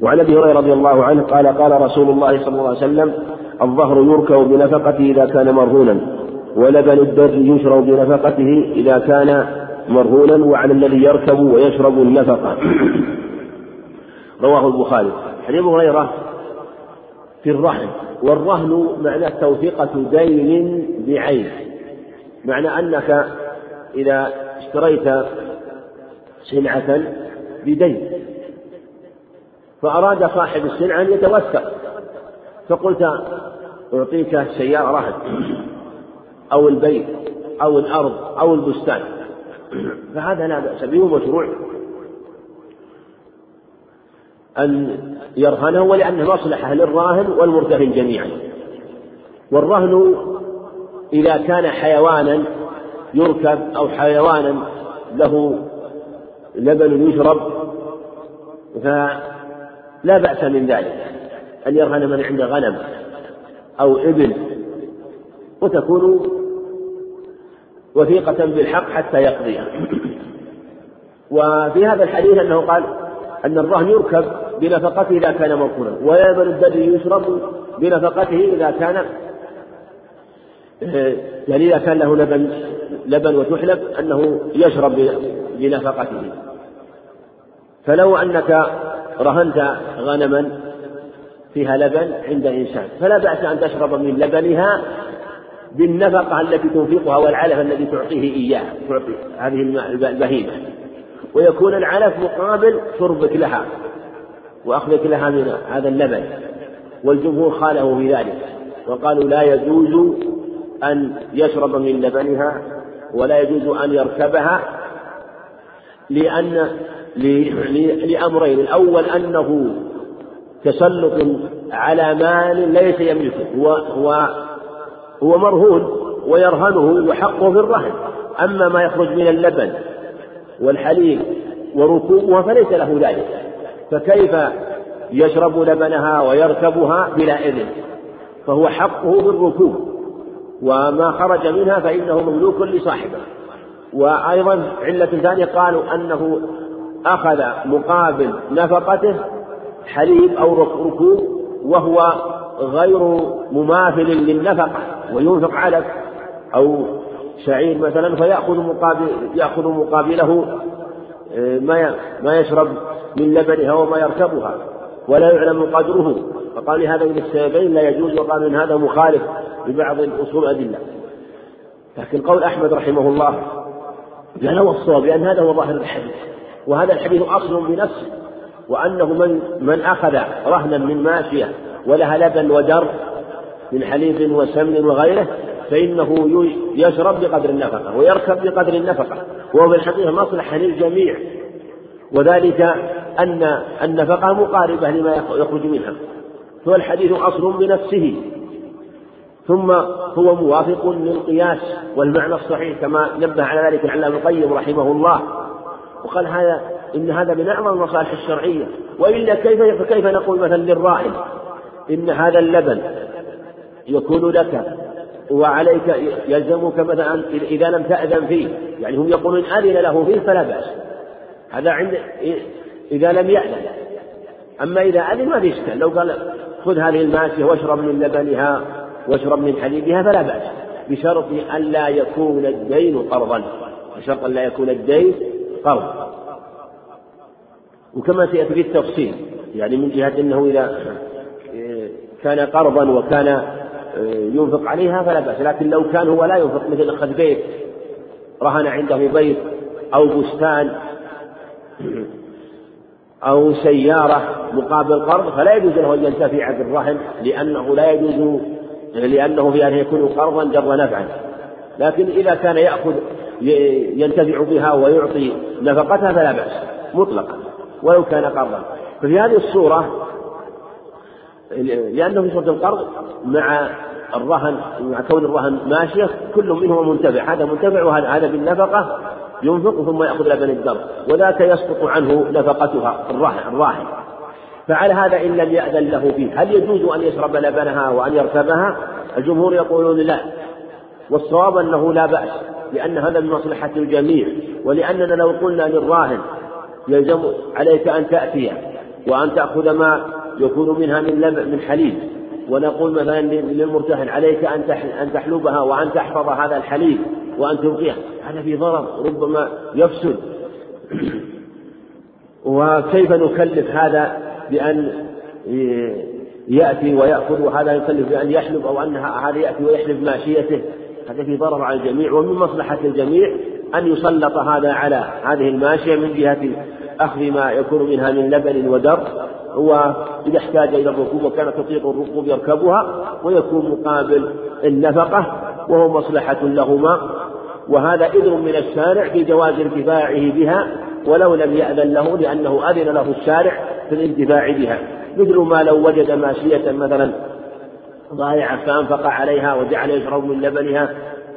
وعن أبي هريرة رضي الله عنه قال قال رسول الله صلى الله عليه وسلم الظهر يركب بنفقته إذا كان مرهونا. ولبن الدر يشرب بنفقته إذا كان مرهونا وعلى الذي يركب ويشرب النفقة. رواه البخاري. حديث أبو هريرة في الرهن والرهن معناه توثيقة دين بعين. معنى أنك إذا اشتريت سلعة بدين. فأراد صاحب السلعة أن يتوثق. فقلت أعطيك سيارة. رهن أو البيت أو الأرض أو البستان. فهذا لا بأس به مشروع. أن يرهنه ولأنه مصلحة للراهن والمرتهن جميعا. والرهن إذا كان حيوانا يركب أو حيوانا له لبن يشرب فلا بأس من ذلك. أن يرهن من عنده غنم أو إبل وتكون وثيقة بالحق حتى يقضيها. وفي هذا الحديث أنه قال أن الرهن يركب بنفقته إذا كان موكولا ويلبن الدري يشرب بنفقته إذا كان يعني إذا كان له لبن لبن وتحلب أنه يشرب بنفقته. فلو أنك رهنت غنما فيها لبن عند إنسان فلا بأس أن تشرب من لبنها بالنفقة التي تنفقها والعلف الذي تعطيه إياه تعطي هذه البهيمة. ويكون العلف مقابل شربك لها وأخذك لها من هذا اللبن. والجمهور خالفوا في ذلك وقالوا لا يجوز أن يشرب من لبنها ولا يجوز أن يركبها لأن لأمرين. الأول أنه تسلط على مال ليس يملكه هو هو هو مرهون ويرهنه وحقه في الرهن. أما ما يخرج من اللبن والحليب وركوبها فليس له ذلك. فكيف يشرب لبنها ويركبها بلا إذن؟ فهو حقه بالركوب وما خرج منها فإنه مملوك لصاحبه. وأيضا علة ثانية قالوا أنه أخذ مقابل نفقته حليب أو ركوب وهو غير مماثل للنفقة وينفق علف أو شعير مثلا فيأخذ مقابل يأخذ مقابله آه، ما ما يشرب من لبنها وما يركبها ولا يعلم قدره. فقال لهذا من السببين لا يجوز وقال إن هذا مخالف لبعض الاصول الأدلة. لكن قول أحمد رحمه الله لا هو الصواب لأن هذا هو ظاهر الحديث. وهذا الحديث أصل بنفسه وأنه من من أخذ رهنا من ماشيه ولها لبن ودر من حليب وسمن وغيره فإنه يشرب بقدر النفقة ويركب بقدر النفقة وهو في الحقيقة مصلحة للجميع وذلك أن النفقة مقاربة لما يخرج منها. فالحديث أصل بنفسه. ثم هو موافق للقياس والمعنى الصحيح كما نبه على ذلك العلامة القيم رحمه الله. وقال هذا إن هذا من أعظم المصالح الشرعية. وإلا كيف فكيف نقول مثلا للراعي إن هذا اللبن يكون لك وعليك يلزمك مثلا إذا لم تأذن فيه. يعني هم يقولون أذن له فيه فلا بأس. هذا عند إذا لم يأذن. أما إذا أذن ما في إشكال. لو قال خذ هذه الماشية واشرب من لبنها واشرب من حليبها فلا بأس. بشرط أن لا يكون الدين قرضا. بشرط أن لا يكون الدين قرض وكما سيأتي في التفصيل. يعني من جهة أنه إذا كان قرضا وكان آه، ينفق عليها فلا بأس. لكن لو كان هو لا ينفق مثل أخذ بيت رهن عنده بيت أو بستان أو سيارة مقابل قرض فلا يجوز له أن ينتفع بالرهن لأنه لا يجوز لأنه في أن يكون قرضا جر نفعا. لكن إذا كان يأخذ ينتفع بها ويعطي نفقتها فلا بأس مطلقا ولو كان قرضا. ففي هذه الصورة لأنه في صورة القرض مع الرهن مع كون الرهن ماشية كل منهما منتفع هذا منتفع وهذا هذا بالنفقة ينفق ثم يأخذ لبن الدر وذاك يسقط عنه نفقتها الراهن الراهن. فعلى هذا إن لم يأذن له فيه. هل يجوز أن يشرب لبنها وأن يركبها؟ الجمهور يقولون لا. والصواب أنه لا بأس لأن هذا من مصلحة الجميع. ولأننا لو قلنا للراهن يلزم عليك أن تأتي وأن تأخذ ما يكون منها من لبن من حليب. ونقول مثلا للمرتهن عليك أن أن تحلبها وأن تحفظ هذا الحليب وأن تبقيه هذا في ضرر ربما يفسد. وكيف نكلف هذا بأن يأتي ويأخذ وهذا يكلف بأن يحلب أو أن هذا يأتي ويحلب ماشيته؟ هذا في ضرر على الجميع ومن مصلحة الجميع أن يسلط هذا على هذه الماشية من جهة أخذ ما يكون منها من لبن ودر هو إذا احتاج إلى الركوب وكانت تطيق الركوب يركبها ويكون مقابل النفقة وهو مصلحة لهما. وهذا إذن من الشارع في جواز انتفاعه بها ولو لم يأذن له لأنه أذن له الشارع في الانتفاع بها. مثل ما لو وجد ماشية مثلا ضائعة فأنفق عليها وجعل يشرب من لبنها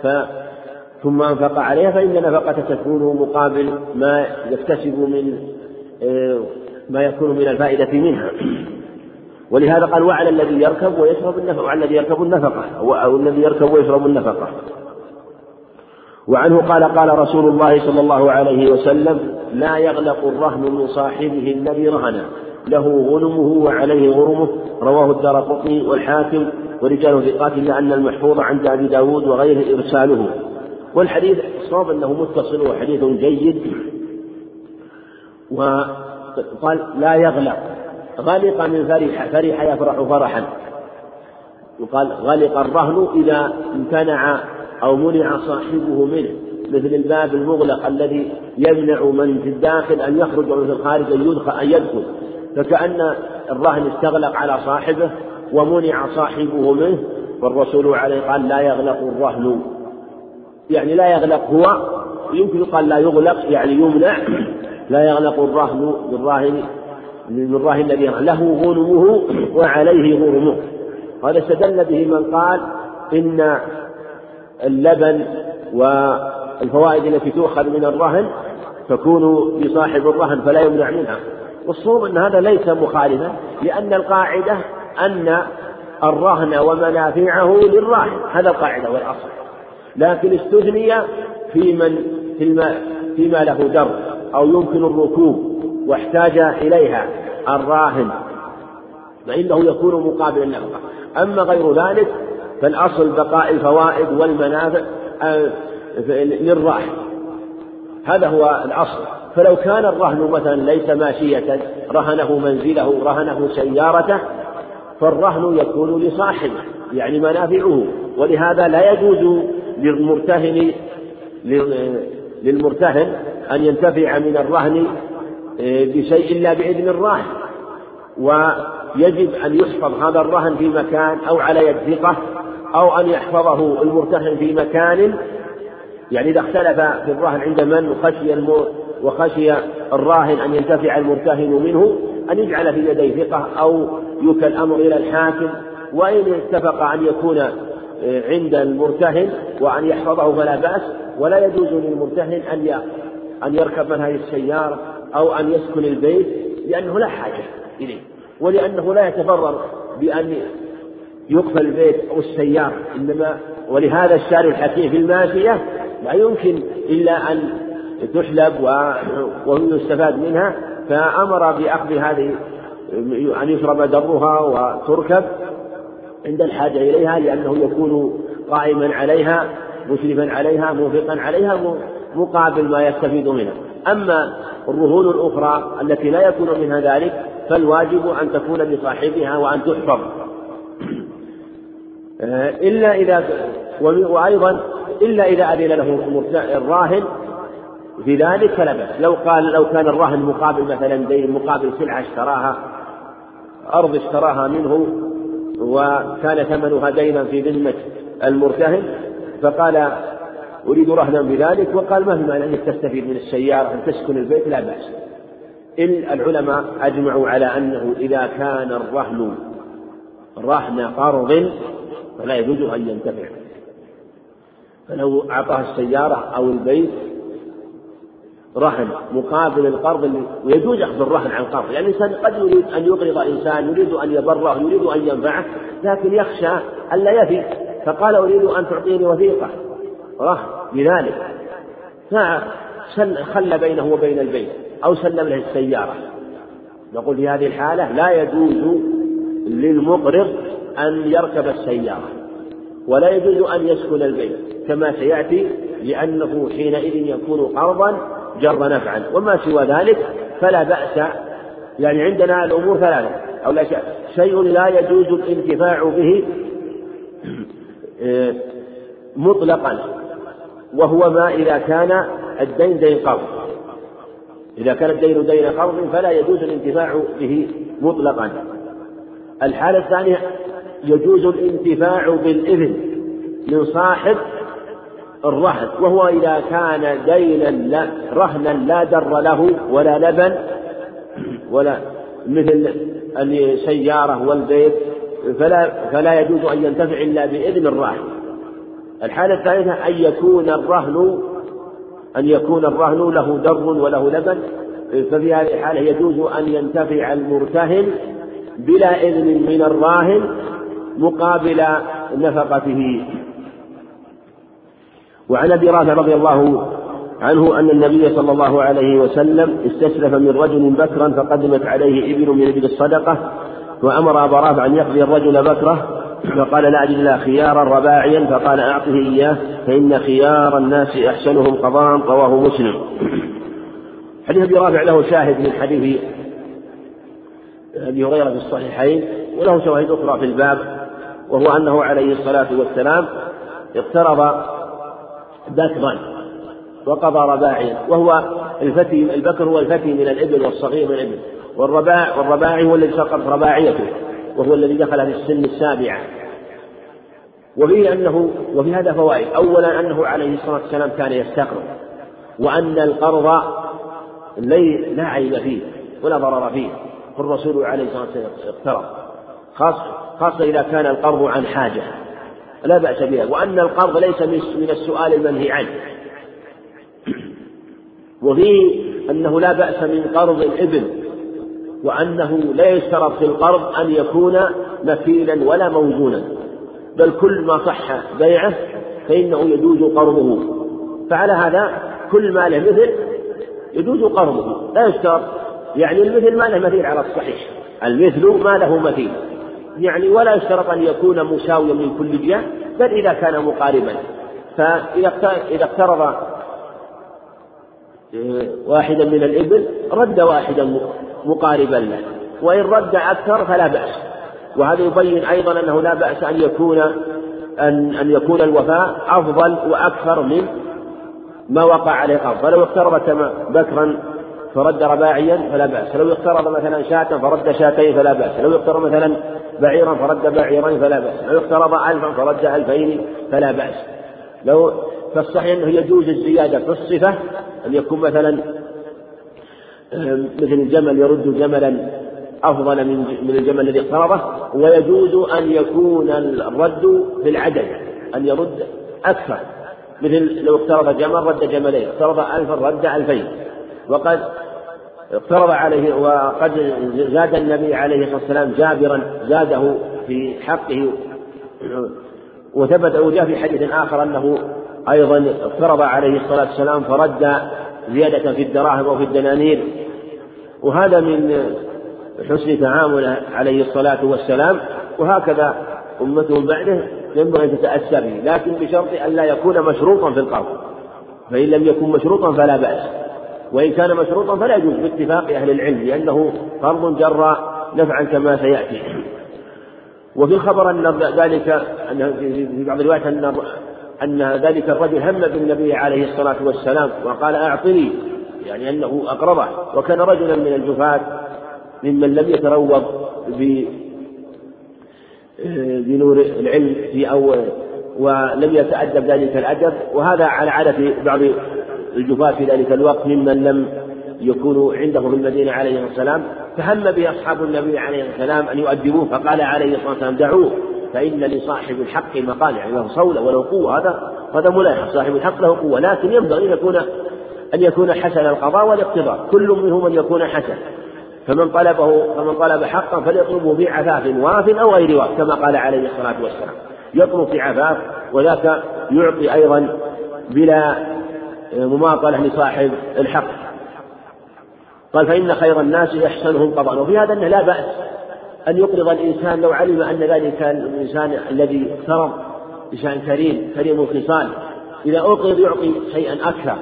ف ثم أنفق عليها فإن نفقة تكون مقابل ما يكتسب من آه، ما يكون من الفائدة منها. ولهذا قال وعلى الذي يركب ويشرب النفقة. وعلى الذي يركب النفقة. أو الذي يركب ويشرب النفقة. وعنه قال قال رسول الله صلى الله عليه وسلم لا يغلق الرهن من صاحبه الذي رهن. له غنمه وعليه غرمه. رواه الدار قطني والحاكم ورجاله ثقات إلا أن المحفوظ عند أبي داود وغيره إرساله. والحديث الصواب أنه متصل وحديث جيد. وقال لا يغلق. غلق من فرح فرح يفرح فرحا. يقال غلق الرهن إذا امتنع أو منع صاحبه منه مثل الباب المغلق الذي يمنع من في الداخل أن يخرج ومن في الخارج أن يدخل أن يدخل. فكأن الرهن استغلق على صاحبه ومنع صاحبه منه والرسول عليه قال لا يغلق الرهن. يعني لا يغلق هو يمكن يقال لا يغلق يعني يمنع. لا يغلق الرهن بالراهن بالراهن الذي له غنمه وعليه غرمه هذا استدل به من قال إن اللبن والفوائد التي تؤخذ من الرهن تكون لصاحب الرهن فلا يمنع منها. والصوم أن هذا ليس مخالفا لأن القاعدة أن الرهن ومنافعه للراهن. هذا القاعدة والأصل. لكن استثني في من في الماء فيما له در. أو يمكن الركوب واحتاج إليها الراهن فإنه يكون مقابل النفقة أما غير ذلك فالأصل بقاء الفوائد والمنافع آه، للراهن. هذا هو الأصل. فلو كان الرهن مثلا ليس ماشية رهنه منزله رهنه سيارته فالرهن يكون لصاحبه يعني منافعه. ولهذا لا يجوز للمرتهن للمرتهن أن ينتفع من الرهن آه، بشيء إلا بإذن الراهن. ويجب أن يحفظ هذا الرهن في مكان أو على يد ثقة أو أن يحفظه المرتهن في مكان. يعني إذا اختلف في الرهن عند من وخشي وخشي الراهن أن ينتفع المرتهن منه أن يجعل في يدي ثقة أو يوكل الأمر إلى الحاكم. وإن اتفق أن يكون عند المرتهن وأن يحفظه فلا بأس ولا يجوز للمرتهن أن أن يركب من هذه السيارة أو أن يسكن البيت لأنه لا حاجة إليه ولأنه لا يتضرر بأن يقفل البيت أو السيارة إنما ولهذا الشارع الحكيم في الماشية لا يمكن إلا أن تحلب ويستفاد منها فأمر بأخذ هذه أن يشرب درها وتركب عند الحاجة إليها لأنه يكون قائما عليها مشرفا عليها موفقا عليها مقابل ما يستفيد منها. أما الرهون الأخرى التي لا يكون منها ذلك فالواجب أن تكون لصاحبها وأن تحفظ. إلا إذا وأيضا إلا إذا أذن له الراهن في ذلك فلا بأس. لو قال لو كان الرهن مقابل مثلا دين مقابل سلعة اشتراها أرض اشتراها منه وكان ثمنها دينا في ذمة المرتهن فقال أريد رهنا بذلك. وقال ما في مانع أنك تستفيد من السيارة أن تسكن البيت لا بأس. إن العلماء أجمعوا على أنه إذا كان الرهن رهن قرض فلا يجوز أن ينتفع. فلو أعطاه السيارة أو البيت رهن مقابل القرض اللي ويجوز أخذ الرهن عن قرض يعني الإنسان قد يريد أن يقرض إنسان يريد أن يبره يريد أن ينفعه لكن يخشى ألا يفي. فقال أريد أن تعطيني وثيقة. رهن بذلك. فخل بينه وبين البيت أو سلم له السيارة. نقول في هذه الحالة لا يجوز للمقرض أن يركب السيارة ولا يجوز أن يسكن البيت كما سيأتي لأنه حينئذ يكون قرضا جر نفعا وما سوى ذلك فلا بأس. يعني عندنا الأمور ثلاثة أو لا شيء. لا يجوز الانتفاع به آه، مطلقا وهو ما إذا كان الدين دين قرض إذا كان الدين دين قرض فلا يجوز الانتفاع به مطلقا. الحالة الثانية يجوز الانتفاع بالإذن من صاحب الرهن وهو إذا كان دينا لا رهنا لا در له ولا لبن ولا مثل السيارة والبيت فلا فلا يجوز أن ينتفع إلا بإذن الراهن الحالة الثالثة أن يكون الرهن أن يكون الرهن له در وله لبن. ففي هذه الحالة يجوز أن ينتفع المرتهن بلا إذن من الراهن مقابل نفقته. وعن أبي رافع رضي الله عنه أن النبي صلى الله عليه وسلم استسلف من رجل بكرا فقدمت عليه إبل من إبل الصدقة وأمر أبا رافع أن يقضي الرجل بكرة فقال لا أجد إلا خيارا رباعيا فقال أعطه إياه فإن خيار الناس أحسنهم قضاء رواه مسلم. حديث أبي رافع له شاهد من حديث أبي هريرة في الصحيحين وله شواهد أخرى في الباب وهو أنه عليه الصلاة والسلام اقترض بكرا وقضى رباعيا وهو الفتي البكر هو الفتي من الإبل والصغير من الإبل. والرباع والرباعي هو الذي سقط رباعيته وهو الذي دخل في السن السابعة وفيه أنه وفي هذا فوائد. أولا أنه عليه الصلاة والسلام كان يستقرض وأن القرض لا عيب فيه ولا ضرر فيه. فالرسول عليه الصلاة والسلام اقترض خاصة خاصة إذا كان القرض عن حاجة. لا بأس بها. وأن القرض ليس من السؤال المنهي عنه. وفيه أنه لا بأس من قرض الإبل وأنه لا يشترط في القرض أن يكون مثيلا ولا موزونا. بل كل ما صح بيعه فإنه يجوز قرضه. فعلى هذا كل ما له مثل يجوز قرضه. لا يشترط. يعني المثل ما له مثيل على الصحيح. المثل ما له مثيل. يعني ولا يشترط أن يكون مساويا من كل جهة بل إذا كان مقاربا. فإذا إذا اقترض آه، واحدا من الإبل رد واحدا مقاربا له. وإن رد أكثر فلا بأس. وهذا يبين أيضا أنه لا بأس أن يكون أن أن يكون الوفاء أفضل وأكثر من ما وقع عليه قرض فلو اقترض بكرا فرد رباعيا فلا بأس. لو اقترض مثلا شاة فرد شاتين فلا بأس. لو اقترض مثلا بعيرا فرد بعيرين فلا بأس. لو اقترض ألفا فرد ألفين فلا بأس. لو فالصحيح أنه يجوز الزيادة في الصفة أن يكون مثلا مثل الجمل يرد جملا أفضل من من الجمل الذي اقترضه. ويجوز أن يكون الرد بالعدد أن يرد أكثر. مثل لو اقترض جمل رد جملين اقترض ألفا رد ألفين. وقد اقترض عليه وقد زاد النبي عليه الصلاة والسلام جابرا زاده في حقه وثبت وجاء في حديث آخر أنه أيضا اقترض عليه الصلاة والسلام فرد زيادة في الدراهم أو في الدنانير. وهذا من حسن تعامله عليه الصلاة والسلام وهكذا أمته بعده ينبغي أن تتأسى به لكن بشرط أن لا يكون مشروطا في القرض فإن لم يكن مشروطا فلا بأس. وإن كان مشروطا فلا يجوز باتفاق أهل العلم لأنه قرض جر نفعا كما سيأتي. وفي الخبر أن ذلك أن في بعض الروايات أن أن ذلك الرجل هم بالنبي عليه الصلاة والسلام وقال أعطني يعني أنه أقربه وكان رجلا من الجفاة ممن لم يتروض بنور العلم في أول ولم يتأدب ذلك الأدب. وهذا على عادة بعض الجفاة في ذلك الوقت ممن لم يكونوا عنده في المدينة عليه والسلام فهم به أصحاب النبي عليه والسلام أن يؤدبوه فقال عليه الصلاة والسلام دعوه فإن لصاحب الحق مقال يعني له صولة وله قوة هذا هذا ملاحظ صاحب الحق له قوة لكن ينبغي أن يكون أن يكون حسن القضاء والاقتضاء كل منهم أن يكون حسن. فمن طلبه فمن طلب حقا فليطلبه بعفاف واف أو غير واف كما قال عليه الصلاة والسلام. يطلب في عفاف وذاك يعطي أيضا بلا مماطلة لصاحب الحق. قال فإن خير الناس أحسنهم قضاء. وفي هذا أنه لا بأس أن يقرض الإنسان لو علم أن ذلك الإنسان الذي اقترض بشأن كريم كريم الخصال إذا أقرض يعطي شيئا أكثر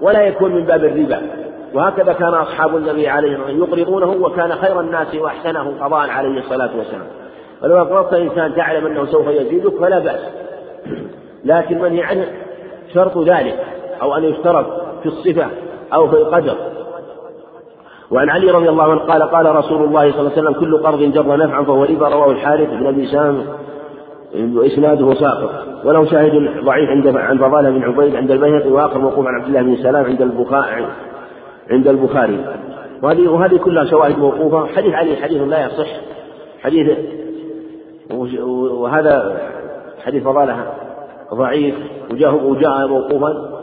ولا يكون من باب الربا. وهكذا كان أصحاب النبي عليه الصلاة والسلام يقرضونه وكان خير الناس وأحسنهم قضاء عليه الصلاة والسلام. فلو أقرضت إنسان تعلم أنه سوف يزيدك فلا بأس. لكن منهي عنه شرط ذلك. أو أن يشترط في الصفة أو في القدر. وعن علي رضي الله عنه قال قال رسول الله صلى الله عليه وسلم كل قرض جر نفعا فهو ربا رواه الحارث بن أبي سام وإسناده ساقط. وله شاهد ضعيف عند عن فضالة بن عبيد عند البيهقي وآخر موقوف عن عبد الله بن سلام عند البخاري عند البخاري. وهذه وهذه كلها شواهد موقوفة. حديث علي حديث لا يصح. حديث وهذا حديث فضالة ضعيف وجاء وجاء موقوفا.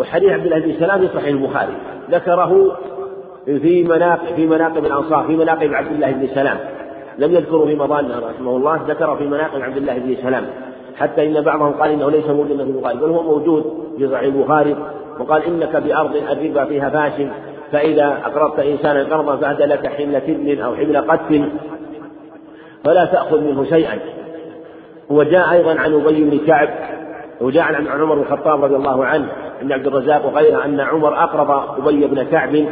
وحديث عبد الله بن سلام في صحيح البخاري. ذكره في مناقب في مناقب الأنصار في مناقب عبد الله بن سلام. لم يذكره في مظانه رحمه الله ذكر في مناقب عبد الله بن سلام. حتى إن بعضهم قال إنه ليس موجودا في البخاري بل هو موجود في صحيح البخاري. وقال إنك بأرض الربا فيها فاشل فإذا أقرضت إنسانا قرضا فأهدى لك حمل تبن أو حمل قتل فلا تأخذ منه شيئا. وجاء أيضا عن أبي بن كعب وجاء عن عمر بن الخطاب رضي الله عنه عند عبد الرزاق وغيره أن عمر أقرض أبي بن كعب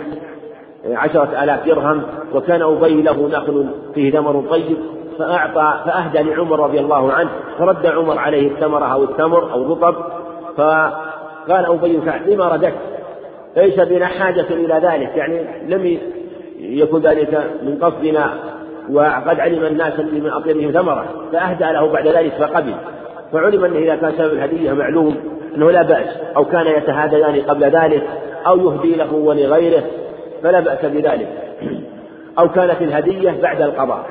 عشرة آلاف درهم وكان أبي له نخل فيه ثمر طيب فأعطى فأهدى لعمر رضي الله عنه فرد عمر عليه الثمرة أو التمر أو الرطب فقال أبي كعب لما رددت ليس بنا حاجة إلى ذلك يعني لم يكن ذلك من قصدنا وقد علم الناس من أطيبهم ثمرة فأهدى له بعد ذلك فقبل. فعلم أنه إذا كان سبب الهدية معلوم أنه لا بأس أو كان يتهاديان قبل ذلك أو يهدي له ولغيره فلا بأس بذلك. أو كانت الهدية بعد القضاء.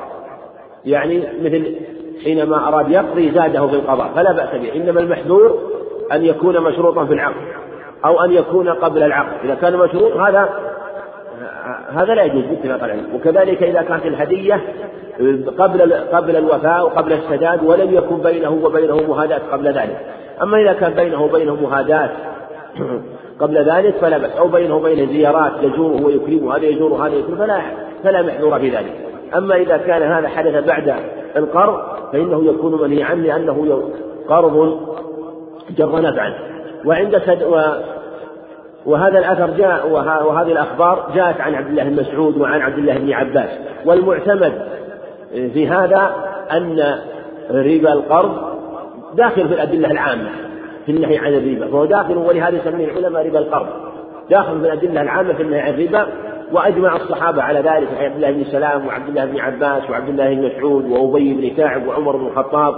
يعني مثل حينما أراد يقضي زاده في القضاء فلا بأس به. إنما المحذور أن يكون مشروطا في العقد أو أن يكون قبل العقد. إذا كان مشروط هذا هذا لا يجوز باتفاق العلم. وكذلك إذا كانت الهدية قبل قبل الوفاء وقبل السداد ولم يكن بينه وبينه مهاداة قبل ذلك. أما إذا كان بينه وبينه مهاداة قبل ذلك فلا بأس. أو بينه وبينه زيارات يزوره ويكرمه هذا يزور وهذا يكرم فلا فلا محذور في ذلك. أما إذا كان هذا حدث بعد القرض فإنه يكون منهي عنه لأنه قرض جر نفعا وعند وهذا الأثر جاء وهذه الأخبار جاءت عن عبد الله بن مسعود وعن عبد الله بن عباس. والمعتمد في هذا أن ربا القرض داخل في الأدلة العامة في النهي عن الربا فهو داخل ولهذا يسميه العلماء ربا القرض. داخل في الأدلة العامة في النهي عن الربا وأجمع الصحابة على ذلك عبد الله بن سلام وعبد الله بن عباس وعبد الله بن مسعود وأبي بن كعب وعمر بن الخطاب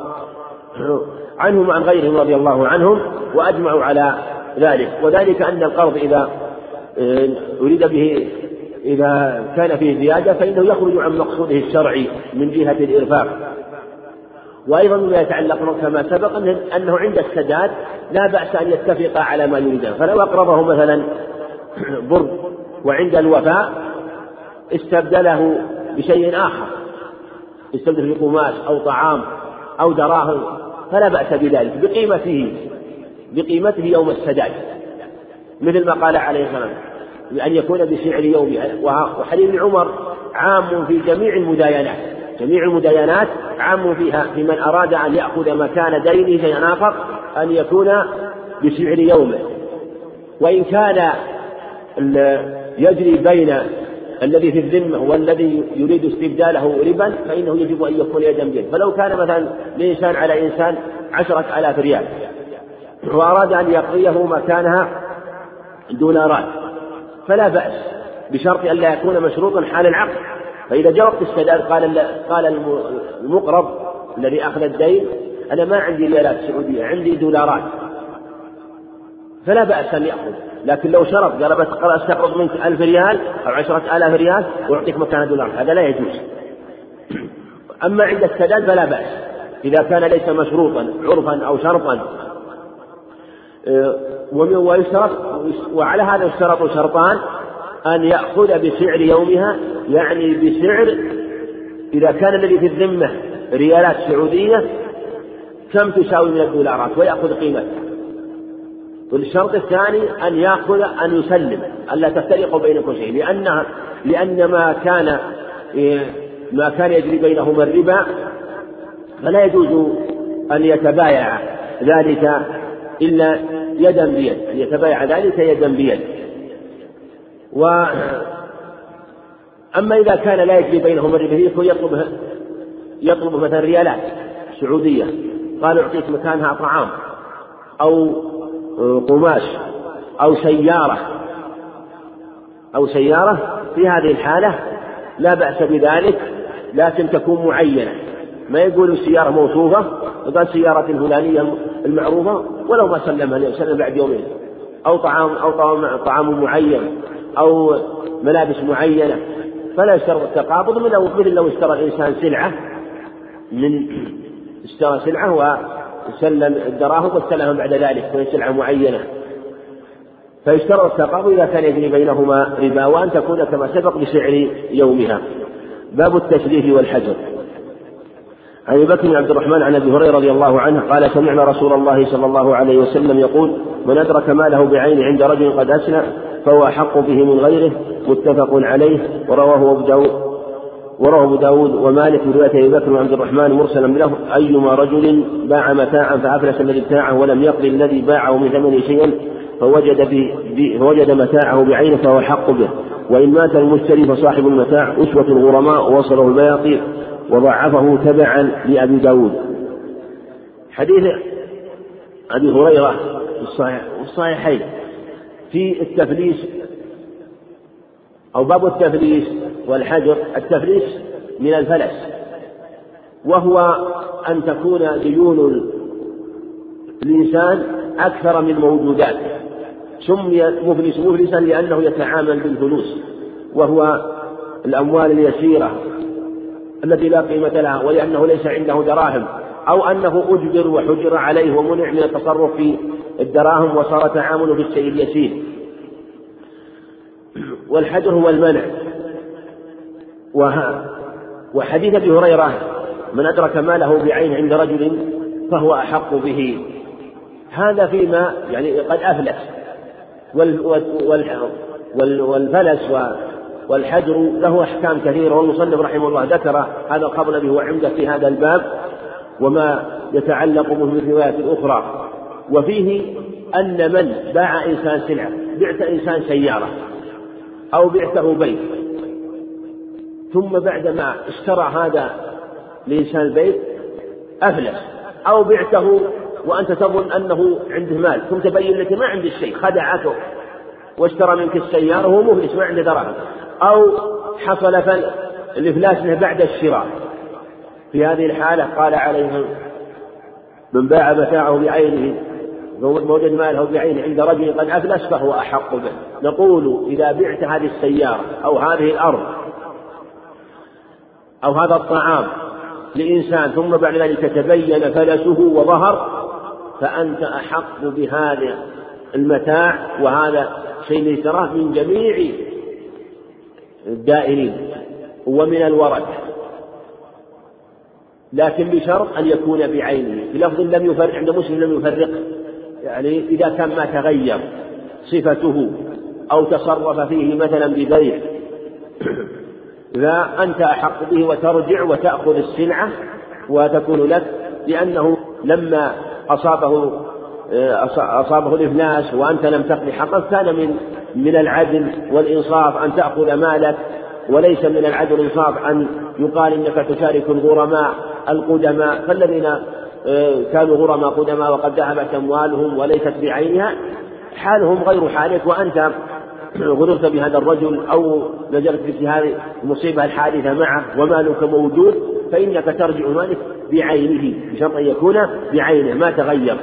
عنهم وعن غيرهم رضي الله عنهم وأجمعوا على ذلك. وذلك أن القرض إذا آه، أريد به إذا كان فيه زيادة فإنه يخرج عن مقصوده الشرعي من جهة الإرفاق. وأيضا مما يتعلق كما سبق أنه عند السداد لا بأس أن يتفق على ما يريدان فلو أقرضه مثلا برد وعند الوفاء استبدله بشيء آخر. استبدل بقماش أو طعام أو دراهم فلا بأس بذلك بقيمته. بقيمته يوم السداد. مثل ما قال عليه الصلاة والسلام أن يكون بسعر يوم وحديث عمر عام في جميع المداينات. جميع المداينات عام فيها. في من أراد أن يأخذ مكان دينه شيئا أن يكون بسعر يومه. وإن كان يجري بين الذي في الذمة والذي يريد استبداله ربا فإنه يجب أن يكون يدا بيد. فلو كان مثلا لإنسان على إنسان عشرة آلاف ريال وأراد أن يقضيه مكانها دولارات فلا بأس بشرط أن لا يكون مشروطا حال العقد. فإذا جربت السداد قال قال المقرض الذي أخذ الدين أنا ما عندي ريالات سعودية عندي دولارات فلا بأس أن يأخذ. لكن لو شرط قال بس أستقرض منك ألف ريال أو عشرة آلاف ريال وأعطيك مكان دولار هذا لا يجوز. أما عند السداد فلا بأس. إذا كان ليس مشروطا عرفا أو شرطا ويشترط وعلى هذا يشترط شرطان أن يأخذ بسعر يومها يعني بسعر إذا كان الذي في الذمة ريالات سعودية كم تساوي من الدولارات ويأخذ قيمتها والشرط الثاني أن يأخذ أن يسلم ألا تفترقوا بينكم شيء لأن لأن ما كان ما كان يجري بينهما الربا فلا يجوز أن يتبايع ذلك إلا يدا بيد أن يتبايع ذلك يدا بيد. و أما إذا كان لا يجري بينهما الربا فيكون يطلب يطلب مثلا ريالات سعودية. قال أعطيك مكانها طعام أو قماش أو سيارة. أو سيارة في هذه الحالة لا بأس بذلك لكن تكون معينة. ما يقول السيارة موصوفة قال سيارة الفلانية المعروفة ولو ما سلمها سلم بعد يومين. أو طعام أو طعام, طعام معين أو ملابس معينة. فلا يشترط التقابض مثل لو اشترى الإنسان سلعة من اشترى سلعة وسلم الدراهم واستلمها بعد ذلك من سلعة معينة. فيشترط التقابض إذا كان يجري بينهما ربا وأن تكون كما سبق بسعر يومها. باب التشريف والحجر. عن أبي بكر بن عبد الرحمن عن أبي هريرة رضي الله عنه قال سمعنا رسول الله صلى الله عليه وسلم يقول من أدرك ماله بعين عند رجل قد اسنى فهو أحق به من غيره. متفق عليه ورواه أبو داود ورواه أبو داود ومالك في رواية أبي بكر بن عبد الرحمن مرسلا له أيما رجل باع متاعا فأفلس الذي ابتاعه ولم يقضي الذي باعه من ثمنه شيئا فوجد, فوجد متاعه بعينه فهو حق به. وإن مات المشتري فصاحب المتاع أسوة الغرماء ووصله البياقي وضعفه تبعا لأبي داود. حديث أبي هريرة في الصحيحين. في التفليس أو باب التفليس والحجر. التفليس من الفلس. وهو أن تكون ديون الإنسان أكثر من موجوداته سمي مفلس مفلسا لأنه يتعامل بالفلوس. وهو الأموال اليسيرة. التي لا قيمة لها ولأنه ليس عنده دراهم أو أنه أجبر وحجر عليه ومنع من التصرف في الدراهم وصار تعامله في الشيء اليسير والحجر هو المنع. وحديث أبي هريرة من أدرك ماله بعين عند رجل فهو أحق به. هذا فيما يعني قد افلس والفلس والحجر له أحكام كثيرة والمصنف رحمه الله ذكر هذا الخبر به وعنده في هذا الباب وما يتعلق به من الروايات الأخرى وفيه أن من باع إنسان سلعة بعت إنسان سيارة أو بعته بيت ثم بعدما اشترى هذا الإنسان البيت أفلس أو بعته وأنت تظن أنه عنده مال ثم تبين لك ما عنده شيء خدعته واشترى منك السيارة وهو مفلس ما عنده دراهم. أو حصل الإفلاس له بعد الشراء. في هذه الحالة قال عليه من باع متاعه بعينه وجد ماله بعينه عند رجل قد أفلس فهو أحق به. نقول إذا بعت هذه السيارة أو هذه الأرض أو هذا الطعام لإنسان ثم بعد ذلك تبين فلسه وظهر فأنت أحق بهذا المتاع وهذا شيء ليس من جميع الدائرين ومن الورد. لكن بشرط أن يكون بعينه. بلفظ لم يفرق عند مسلم لم يفرق. يعني إذا كان ما تغير صفته أو تصرف فيه مثلا ببيع فأنت أحق به وترجع وتأخذ السلعة وتكون لك لأنه لما أصابه أصابه الإفلاس وأنت لم تقضي حقه كان من من العدل والإنصاف أن تأخذ مالك وليس من العدل والإنصاف أن يقال إنك تشارك الغرماء القدماء. فالذين آه، كانوا غرماء قدماء وقد ذهبت أموالهم وليست بعينها حالهم غير حالك. وأنت غررت بهذا الرجل أو نزلت في هذه المصيبة الحادثة معه ومالك موجود فإنك ترجع مالك بعينه بشرط أن يكون بعينه ما تغير.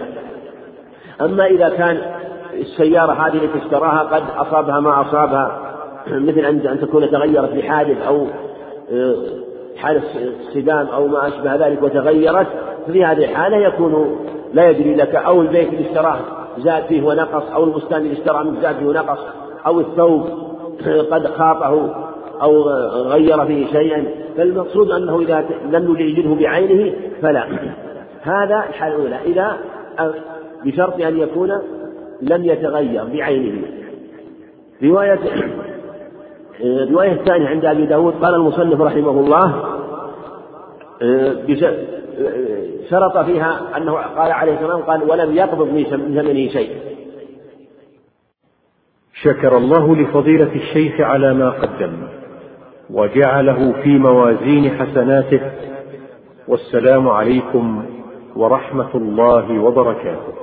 أما إذا كان السيارة هذه التي اشتراها قد أصابها ما أصابها مثل أن تكون تغيرت بحادث أو آه، حادث صدام أو ما أشبه ذلك وتغيرت في هذه الحالة يكون لا يدري لك أو البيت اللي اشتراه زاد فيه ونقص أو البستان اللي اشتراه منه زاد فيه ونقص أو الثوب قد خاطه أو غير فيه شيئا. فالمقصود أنه إذا لم يجده بعينه فلا. هذا الحالة الأولى. إذا بشرط أن يكون لم يتغير بعينه. رواية الرواية الثانية عند أبي داود قال المصنف رحمه الله شرط فيها أنه قال عليه السلام قال ولم يقبض من ثمنه شيء. شكر الله لفضيلة الشيخ على ما قدم وجعله في موازين حسناته والسلام عليكم ورحمة الله وبركاته.